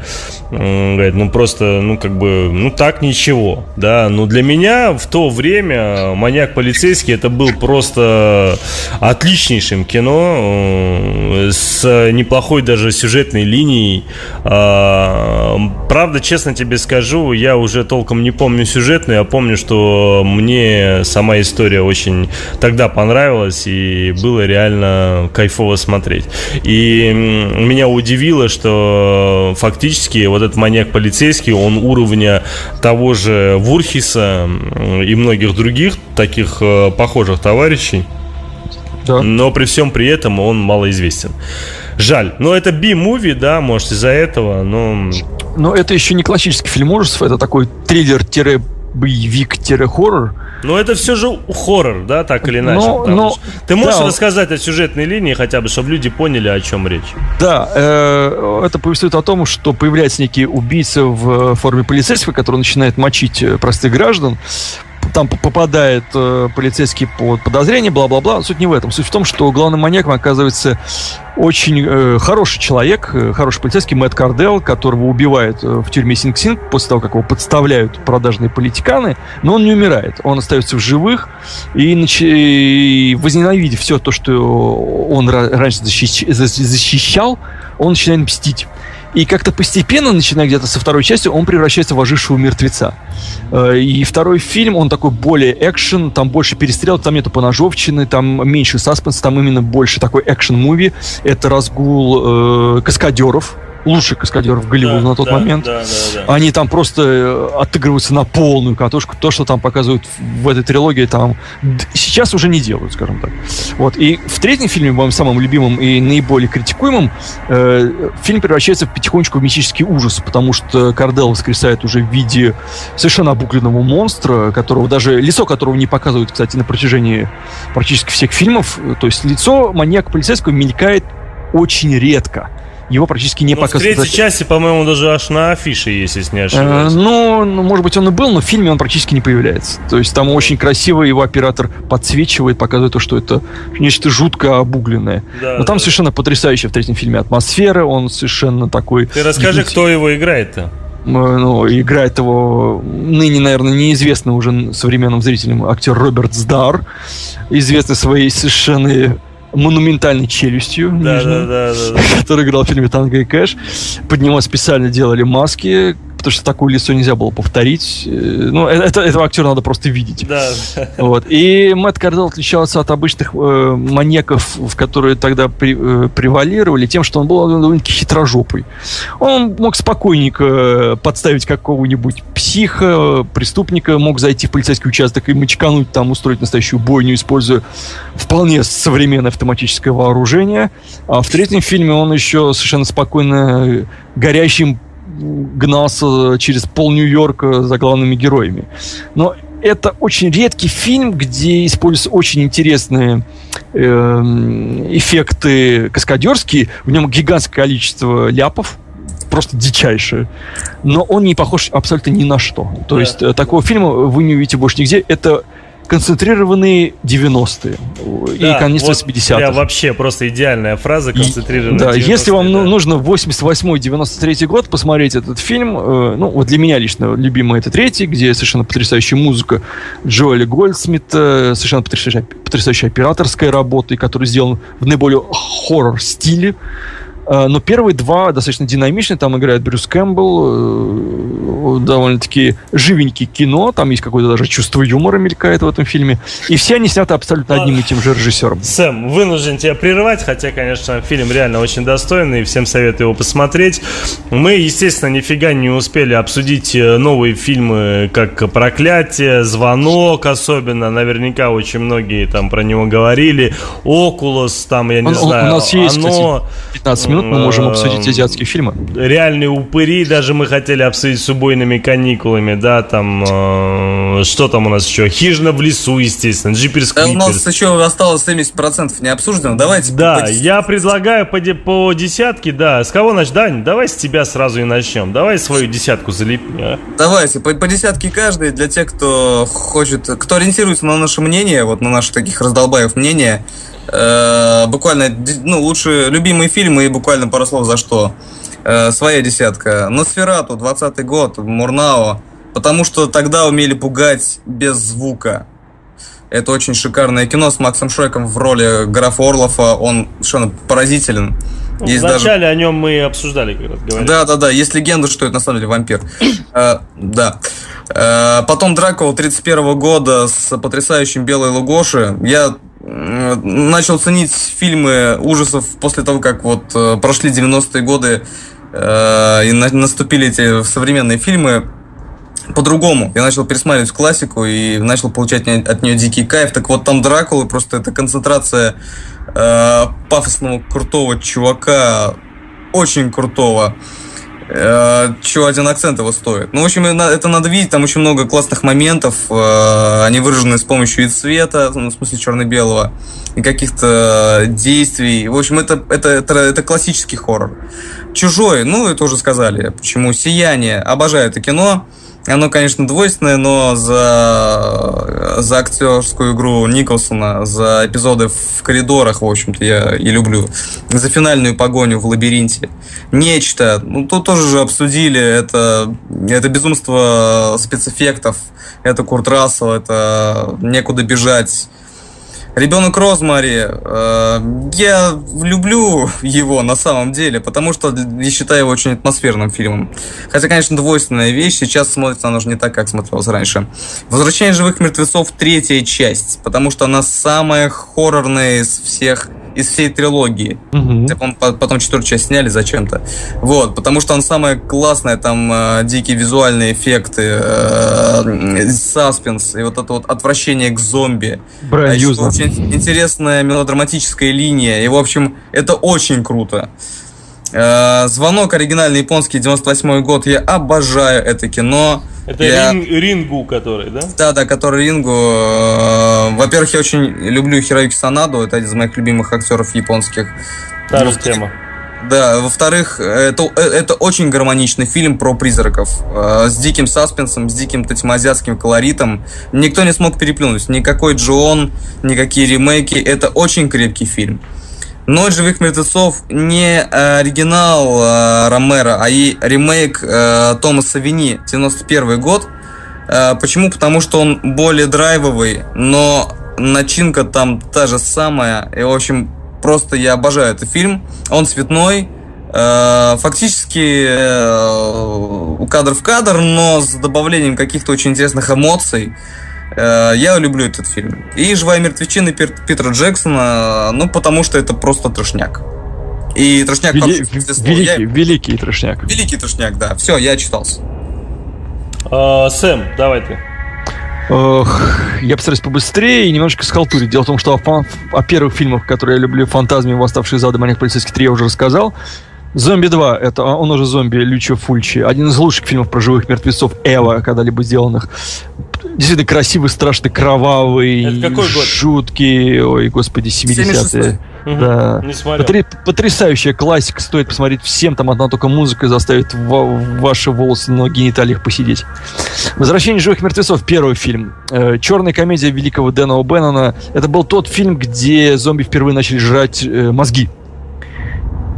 М, Говорит, ну просто, ну как бы, ну так ничего, да. Но для меня в то время «Маньяк полицейский» это был просто отличнейшим кино э, с неплохой даже сюжетной линией. А, Правда, честно тебе скажу, я уже толком не помню сюжетную, я помню, что мне сама история очень тогда понравилась и было реально кайфово смотреть. И меня удивило, что фактически вот этот маньяк полицейский, он уровня того же Вурхиса и многих других таких э, похожих товарищей. Да. Но при всем при этом он малоизвестен. Жаль. Но это би-муви, да, может из-за этого, но... Но это еще не классический фильм ужасов, это такой триллер-боевик-хоррор. Но это все же хоррор, да, так или иначе. Но- потому но- Ты можешь да. рассказать о сюжетной линии хотя бы, чтобы люди поняли, о чем речь? Да, э, это повествует о том, что появляется некий убийца в форме полицейского, который начинает мочить э, простых граждан. Там попадает э, полицейский под подозрение, бла-бла-бла. Суть не в этом. Суть в том, что главным маньяком оказывается очень э, хороший человек, э, хороший полицейский Мэтт Кардел, которого убивают э, в тюрьме Синг-Синг после того, как его подставляют продажные политиканы, но он не умирает. Он остается в живых и, нач... и возненавидев все то, что он раньше защищ... защищал, он начинает мстить. И как-то постепенно, начиная где-то со второй части, он превращается в ожившего мертвеца. Э, и второй фильм, он такой более экшен, там больше перестрел, там нету поножовщины, там меньше саспенс, там именно больше такой экшен-муви. Это разгул э, каскадеров, лучших каскадеров Голливуда да, на тот да, момент. Да, да, да. Они там просто э, отыгрываются на полную катушку. То, что там показывают в этой трилогии, там сейчас уже не делают, скажем так. Вот. И в третьем фильме, моим самым любимым и наиболее критикуемым, э, фильм превращается потихонечку в мистический ужас, потому что Кардел воскресает уже в виде совершенно обугленного монстра, которого даже лицо которого не показывают, кстати, на протяжении практически всех фильмов. То есть лицо маньяка полицейского мелькает очень редко его практически не ну, показывают. В третьей части, по-моему, даже аж на афише есть, если не ошибаюсь. Э, ну, ну, может быть, он и был, но в фильме он практически не появляется. То есть там очень красиво его оператор подсвечивает, показывает то, что это нечто жутко обугленное. Да, но там да. совершенно потрясающая в третьем фильме атмосфера, он совершенно такой... Ты расскажи, кто его играет-то? ну, играет его ныне, наверное, неизвестный уже современным зрителям актер Роберт Сдар, известный своей совершенно монументальной челюстью, да, нижней, да, да, да, да. который играл в фильме «Танго и Кэш». Под него специально делали маски, потому что такое лицо нельзя было повторить. Э, ну, э, это, этого актера надо просто видеть. Да. Вот. И Мэтт Кардел отличался от обычных э, маньяков, в которые тогда при, э, превалировали, тем, что он был довольно-таки хитрожопый. Он мог спокойненько подставить какого-нибудь психа, преступника, мог зайти в полицейский участок и мочкануть там, устроить настоящую бойню, используя вполне современное автоматическое вооружение. А в третьем фильме он еще совершенно спокойно горящим гнался через пол Нью-Йорка за главными героями. Но это очень редкий фильм, где используются очень интересные э, эффекты каскадерские. В нем гигантское количество ляпов, просто дичайшее. Но он не похож абсолютно ни на что. То да. есть э, такого фильма вы не увидите больше нигде. Это концентрированные 90-е да, и конец вот 80-х. вообще просто идеальная фраза концентрированные Да, если вам да. нужно 88-93 год посмотреть этот фильм, э, ну, вот для меня лично любимый это третий, где совершенно потрясающая музыка Джоэля Гольдсмита, совершенно потрясающая, потрясающая операторская работа, который сделан в наиболее хоррор-стиле. Э, но первые два достаточно динамичные. Там играет Брюс Кэмпбелл. Довольно-таки живенький кино. Там есть какое-то даже чувство юмора мелькает в этом фильме. И все они сняты абсолютно одним и тем же режиссером. Сэм, вынужден тебя прерывать, хотя, конечно, фильм реально очень достойный, и всем советую его посмотреть. Мы, естественно, нифига не успели обсудить э, новые фильмы, как «Проклятие», «Звонок» особенно. Наверняка очень многие там про него говорили. «Окулус», там, я не он, знаю. У нас есть, оно... кстати, 15 минут мы можем обсудить азиатские фильмы. Реальные упыри, даже мы хотели обсудить с убойными каникулами, да, там, э, что там у нас еще? Хижина в лесу, естественно, Джиперс да, У нас еще осталось 70% не обсуждено, давайте. Да, по я предлагаю по, по десятке, да. С кого начать? Дань, давай с тебя сразу и начнем. Давай свою десятку залепи, а? Давайте, по, по десятке каждый, для тех, кто хочет, кто ориентируется на наше мнение, вот на наши таких раздолбаев мнения, Э, буквально, ну, лучше любимые фильмы и буквально пару слов за что. Э, своя десятка. Носферату, 20 год, Мурнао. Потому что тогда умели пугать без звука. Это очень шикарное кино с Максом Шреком в роли графа Орлова. Он совершенно поразителен. Ну, Есть Вначале даже... о нем мы обсуждали, как раз говорили. Да, да, да. Есть легенда, что это на самом деле вампир. Э, да. Э, потом Дракула 31 года с потрясающим Белой Лугоши. Я начал ценить фильмы ужасов после того, как вот прошли 90-е годы э, и наступили эти современные фильмы по-другому. Я начал пересматривать классику и начал получать от нее дикий кайф. Так вот, там Дракула просто это концентрация э, пафосного крутого чувака, очень крутого. Э, чего один акцент его стоит. Ну, в общем, это надо видеть, там очень много классных моментов, э, они выражены с помощью и цвета, ну, в смысле черно-белого, и каких-то действий. В общем, это, это, это, это классический хоррор. Чужой, ну, это уже сказали, почему. Сияние, обожаю это кино. Оно, конечно, двойственное, но за, за актерскую игру Николсона, за эпизоды в коридорах, в общем-то, я и люблю. За финальную погоню в лабиринте. Нечто. Ну, тут тоже же обсудили. Это, это безумство спецэффектов. Это Курт Рассел, это некуда бежать. Ребенок Розмари, э, я люблю его на самом деле, потому что я считаю его очень атмосферным фильмом. Хотя, конечно, двойственная вещь, сейчас смотрится она уже не так, как смотрелась раньше. «Возвращение живых мертвецов» третья часть, потому что она самая хоррорная из всех из всей трилогии. Мгм. Так он по- потом четвертую часть сняли зачем-то. Вот, потому что он самая классная, там э, дикие визуальные эффекты, э, саспенс и вот это вот отвращение к зомби. Брайан А очень интересная мелодраматическая линия. И, в общем, это очень круто. Э, Звонок оригинальный японский, 98 год. Я обожаю это кино. Это Я- Рин- Рингу, который, да? Да, да, который Рингу. э, Во-первых, я очень люблю Хироюки Санаду. Это один из моих любимых актеров японских. Та же тема. Да, во-вторых, это, э, это очень гармоничный фильм про призраков. э, С диким саспенсом, с диким таким азиатским колоритом. Никто не смог переплюнуть. Никакой Джон, никакие ремейки. Это очень крепкий фильм. Ночь живых мертвецов не э, оригинал э, Ромеро, а и ремейк э, Томаса Вини, 91 год. Э, почему? Потому что он более драйвовый, но начинка там та же самая. И, в общем, просто я обожаю этот фильм. Он цветной, э, фактически э, кадр в кадр, но с добавлением каких-то очень интересных эмоций. Я люблю этот фильм. И «Живая мертвечина» Питера Джексона, ну, потому что это просто трошняк. И трошняк... в Вели- слова. Я- великий, великий трешняк. Великий трошняк, да. Все, я читался. А, Сэм, давай ты. Ох, я постараюсь побыстрее и немножечко схалтурить. Дело в том, что о, фан- о первых фильмах, которые я люблю, «Фантазме», «Восставшие из ада», «Маленький полицейский 3» я уже рассказал. «Зомби 2» — это а, он уже зомби Лючо Фульчи. Один из лучших фильмов про живых мертвецов Эва, когда-либо сделанных. Действительно красивый, страшный, кровавый, Это какой год? жуткий. Ой, господи, 70-е. 76-й. Мгм. Да. Потри- потрясающая классика, стоит посмотреть всем, там одна только музыка заставит ва- ваши волосы на гениталиях посидеть. «Возвращение живых мертвецов» первый фильм. Э, Черная комедия великого Дэна О'Беннона. Это был тот фильм, где зомби впервые начали жрать э, мозги.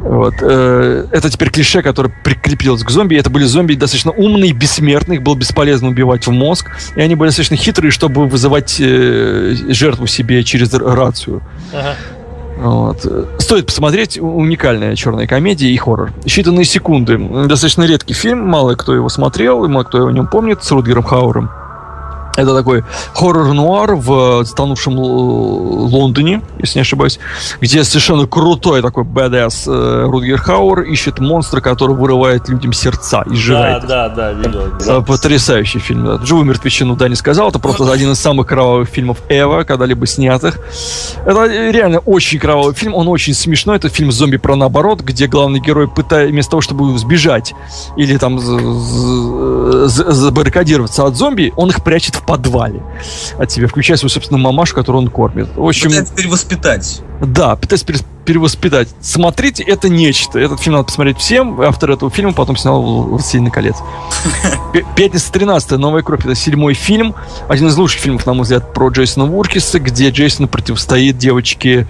Вот. э, Это теперь клише, которое прикрепилось к зомби. Это были зомби достаточно умные, бессмертные, их было бесполезно убивать в мозг. И они были достаточно хитрые, чтобы вызывать э, жертву себе через рацию. Ага. Вот. Стоит посмотреть. Уникальная черная комедия и хоррор. Считанные секунды. Достаточно редкий фильм. Мало кто его смотрел, мало кто о нем помнит. С Рутгером Хауэром. Это такой хоррор-нуар в станувшем Л- Лондоне, если не ошибаюсь, где совершенно крутой такой badass э, Рутгер Хауэр ищет монстра, который вырывает людям сердца и Да, сжирает их. да, да, видел. Да, Потрясающий фильм. Да. Живую мертвечину, да, не сказал. Это просто один из самых кровавых фильмов Эва, когда-либо снятых. Это реально очень кровавый фильм. Он очень смешной. Это фильм «Зомби про наоборот», где главный герой пытается, вместо того, чтобы сбежать или там забаррикадироваться от зомби, он их прячет в подвале от себя, включая свою собственную мамашу, которую он кормит. В общем, Пытается перевоспитать. да, перес- перевоспитать. Смотрите, это нечто. Этот фильм надо посмотреть всем. Автор этого фильма потом снял «Властелин колец». Пятница 13 Новая кровь. Это седьмой фильм. Один из лучших фильмов, на мой взгляд, про Джейсона Вуркиса, где Джейсон противостоит девочке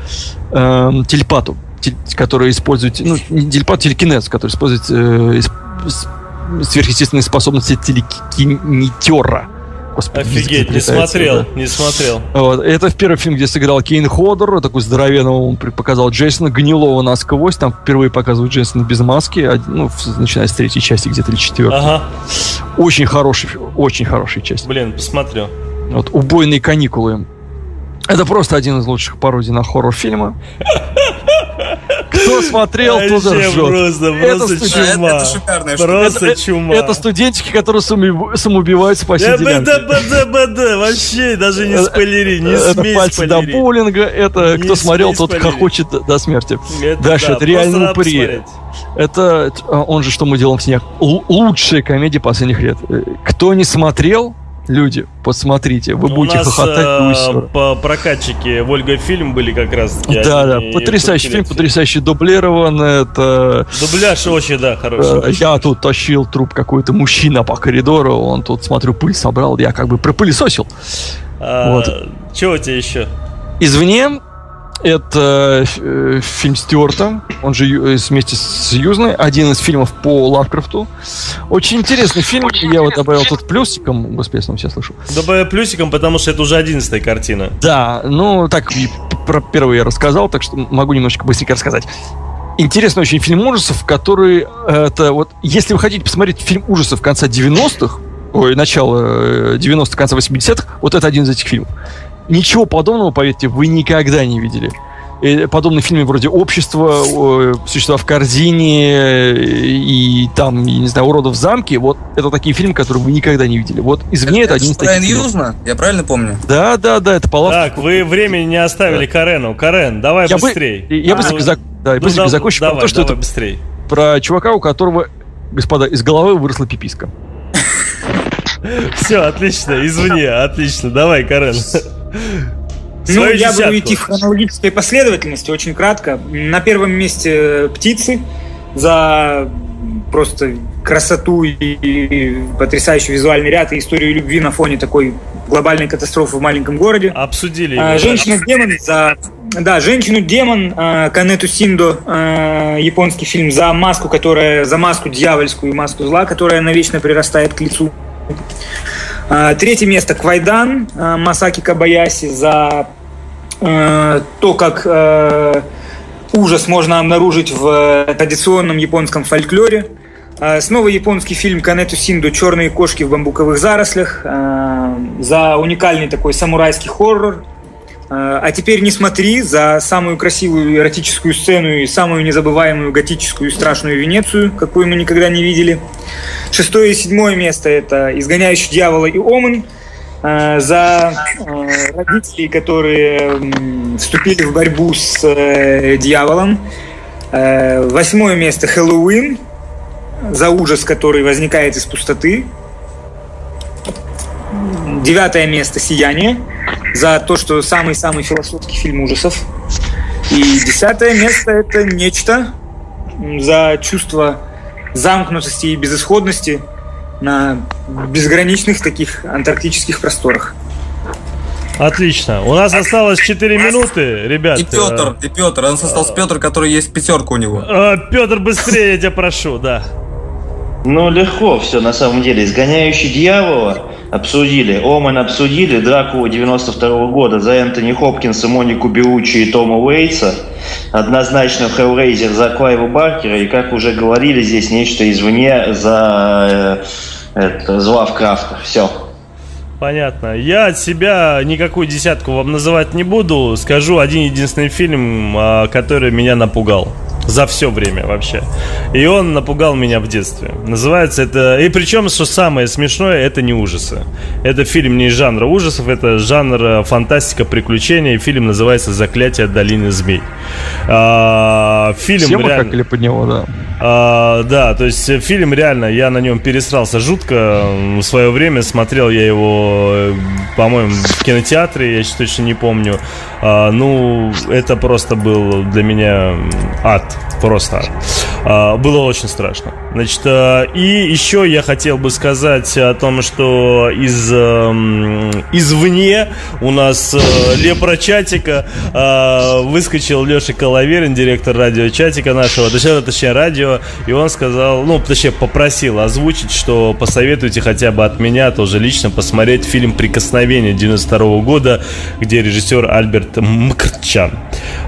эм, телепату, те- которая использует, ну, не телепат, телекинез, который использует э, сверхъестественные способности телекинетера. Господи, Офигеть, не смотрел, да. не смотрел. Вот. Это в первый фильм, где сыграл Кейн Ходор, такой здоровенного, он показал Джейсона гнилого насквозь, там впервые показывают Джейсона без маски, ну, начиная с третьей части, где-то или четвертой. Ага, Очень хороший, очень хорошая часть. блин, посмотрю. Вот, «Убойные каникулы». Это просто один из лучших пародий на хоррор-фильмы. Кто смотрел, тот и Вообще ржет. просто, Это просто это, чума. это шикарная штука. Просто Это- чума. Это студентики, которые самоуб- самоубиваются по да, да, вообще даже не Это- спойлери, не это смей пальцы до спойлерить. боулинга, это Не кто смотрел, тот спойлерить. хохочет до- до смерти. Это Даша, да, это реально упыри. Это, э, он же «Что мы делаем в снег». Л- лучшая комедия последних лет. Э, Кто не смотрел, люди, посмотрите, вы У будете нас хохотать э, по прокатчике Вольга фильм были как раз таки. Да, да, потрясающий фильм, потрясающе дублирован. Это Дубляж очень, да, э, хороший. я тут тащил труп какой-то мужчина по коридору, он тут, смотрю, пыль собрал, я как бы пропылесосил. А, вот. Чего у тебя еще? Извне, это э, фильм Стюарта, он же э, вместе с Юзной, один из фильмов по Лавкрафту. Очень интересный фильм, я вот добавил тут плюсиком, господи, я себя слышу. Добавляю плюсиком, потому что это уже одиннадцатая картина. Да, ну так про первый я рассказал, так что могу немножко быстренько рассказать. Интересный очень фильм ужасов, который э, это вот, если вы хотите посмотреть фильм ужасов конца 90-х, ой, начала э, 90-х, конца 80-х, вот это один из этих фильмов. Ничего подобного, поверьте, вы никогда не видели. Подобные фильмы вроде «Общество», «Существа в корзине» и там, я не знаю, «Уродов в замке», вот это такие фильмы, которые вы никогда не видели. Вот извне это, один из таких. Юзна, я правильно помню? Да, да, да, это Лавкрафту. Так, вы времени не оставили Карену. Карен, давай Я бы- быстрей. Я быстренько, зак- да, я Ну, быстренько да- закончу давай, то, что давай это быстрей. про чувака, у которого, господа, из головы выросла пиписка. Все, отлично, извини, отлично. Давай, Карен. Ну, Свою я буду десятку. идти в хронологической последовательности, очень кратко. На первом месте птицы за просто красоту и потрясающий визуальный ряд и историю любви на фоне такой глобальной катастрофы в маленьком городе. Обсудили. А. Женщина-демон за... Да, женщину-демон а, Канету Синдо, а, японский фильм за маску, которая... За маску дьявольскую, маску зла, которая навечно прирастает к лицу. А, Третье место Квайдан а, Масаки Кабаяси за э, то, как ужас можно обнаружить в э, традиционном японском фольклоре. А, Снова японский фильм Канету Синду «Черные кошки в бамбуковых зарослях» а, за уникальный такой самурайский хоррор. А а теперь не смотри за самую красивую эротическую сцену и самую незабываемую готическую и страшную Венецию, какую мы никогда не видели. Шестое и седьмое место это «Изгоняющий дьявола» и «Омен». э, За э, родителей, которые вступили в борьбу с э, дьяволом. Восьмое место «Хэллоуин». За ужас, который возникает из пустоты. Девятое место «Сияние» за то, что самый-самый философский фильм ужасов. И десятое место – это «Нечто» за чувство замкнутости и безысходности на безграничных таких антарктических просторах. Отлично. У нас осталось 4 минуты, ребят. И Петр, и Петр. Он остался Петр, который есть пятерка у него. Петр, быстрее, я тебя прошу, да. Ну, легко все, на самом деле. «Изгоняющий дьявола» обсудили, «Омен» обсудили, «Дракула» 92 года за Энтони Хопкинса, Монику Белучи и Тома Уэйтса. Однозначно «Хеллрейзер» за Клайва Баркера. И, как уже говорили, здесь нечто извне за э, это, Зла в Крафта. Все. Понятно. Я от себя никакую десятку вам называть не буду. Скажу один единственный фильм, а, который меня напугал. За все время вообще. И он напугал меня в детстве. Называется это... И причем, что самое смешное, это не ужасы. Это фильм не из жанра ужасов, это жанр э, фантастика, приключения. И фильм называется «Заклятие долины змей». А, фильм Все мы реально- какали под него, да. А, да, то есть фильм реально, я на нем пересрался жутко. В свое время смотрел я его, э, по-моему, в кинотеатре, я точно не помню. А, ну, это просто был для меня ад, просто ад. А, было очень страшно. Значит, а, и еще я хотел бы сказать о том, что из эм, извне у нас э, лепрочатика э, выскочил Леша Коловерин, директор радиочатика нашего, точнее, точнее радио, и он сказал, ну, точнее, попросил озвучить, что посоветуйте хотя бы от меня тоже лично посмотреть фильм «Прикосновение» 92 года, где режиссер Альберт Мкрчан.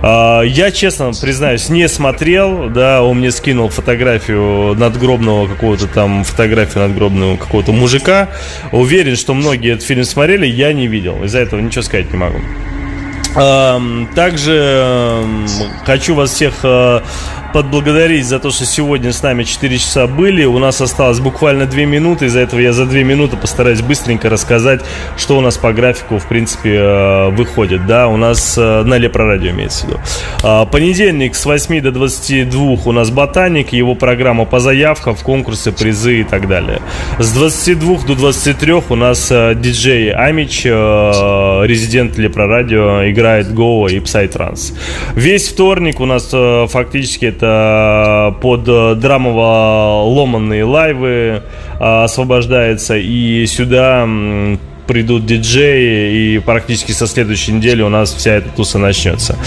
Я, честно признаюсь, не смотрел, да, он мне скинул фотографию надгробного какого-то там, фотографию надгробного какого-то мужика. Уверен, что многие этот фильм смотрели, я не видел. Из-за этого ничего сказать не могу. Эм, Также эм, хочу вас всех э, подблагодарить за то, что сегодня с нами 4 часа были. У нас осталось буквально 2 минуты. Из-за этого я за 2 минуты постараюсь быстренько рассказать, что у нас по графику, в принципе, э, выходит. Да, у нас э, на Лепрорадио имеется в виду. А, понедельник с 8 до 22 у нас ботаник, его программа по заявкам, в конкурсы, призы и так далее. С 22 до 23 у нас э, диджей Амич, резидент Лепрорадио, играет Go и Psytrance. Весь вторник у нас фактически это под драмово-ломанные лайвы освобождается. И сюда придут диджеи, и практически со следующей недели у нас вся эта туса начнется.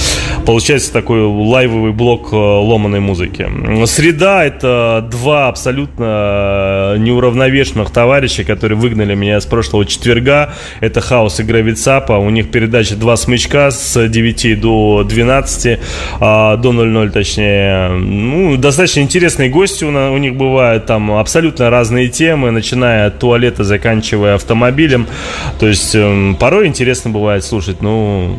Получается такой лайвовый блок э, ломаной музыки. Среда — это два абсолютно неуравновешенных товарища, которые выгнали меня с прошлого четверга. Это Хаос и Гравицапа. У них передача «Два смычка» с 9 до 12, а, до 00 точнее. Ну, достаточно интересные гости у них бывают. Там абсолютно разные темы, начиная от туалета, заканчивая автомобилем. То есть эм, порой интересно бывает слушать, ну...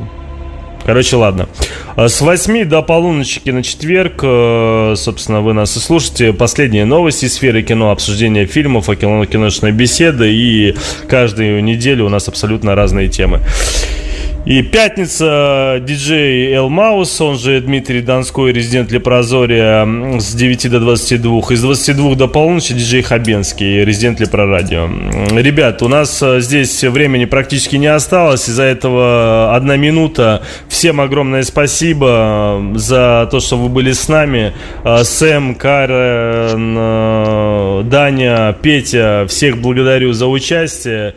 Короче, ладно. А с 8 до полуночи четверг, э, собственно, вы нас и слушаете. Последние новости из сферы кино, обсуждение фильмов, киношная беседа. И каждую неделю у нас абсолютно разные темы. И пятница диджей Эл Маус, он же Дмитрий Донской, резидент Лепрозория с 9 до 22. Из 22 до полуночи диджей Хабенский, резидент Лепрорадио. Ребят, у нас э, здесь времени практически не осталось, из-за этого одна минута. Всем огромное спасибо э, за то, что вы были с нами. Э, Сэм, Карен, Даня, Петя, всех благодарю за участие.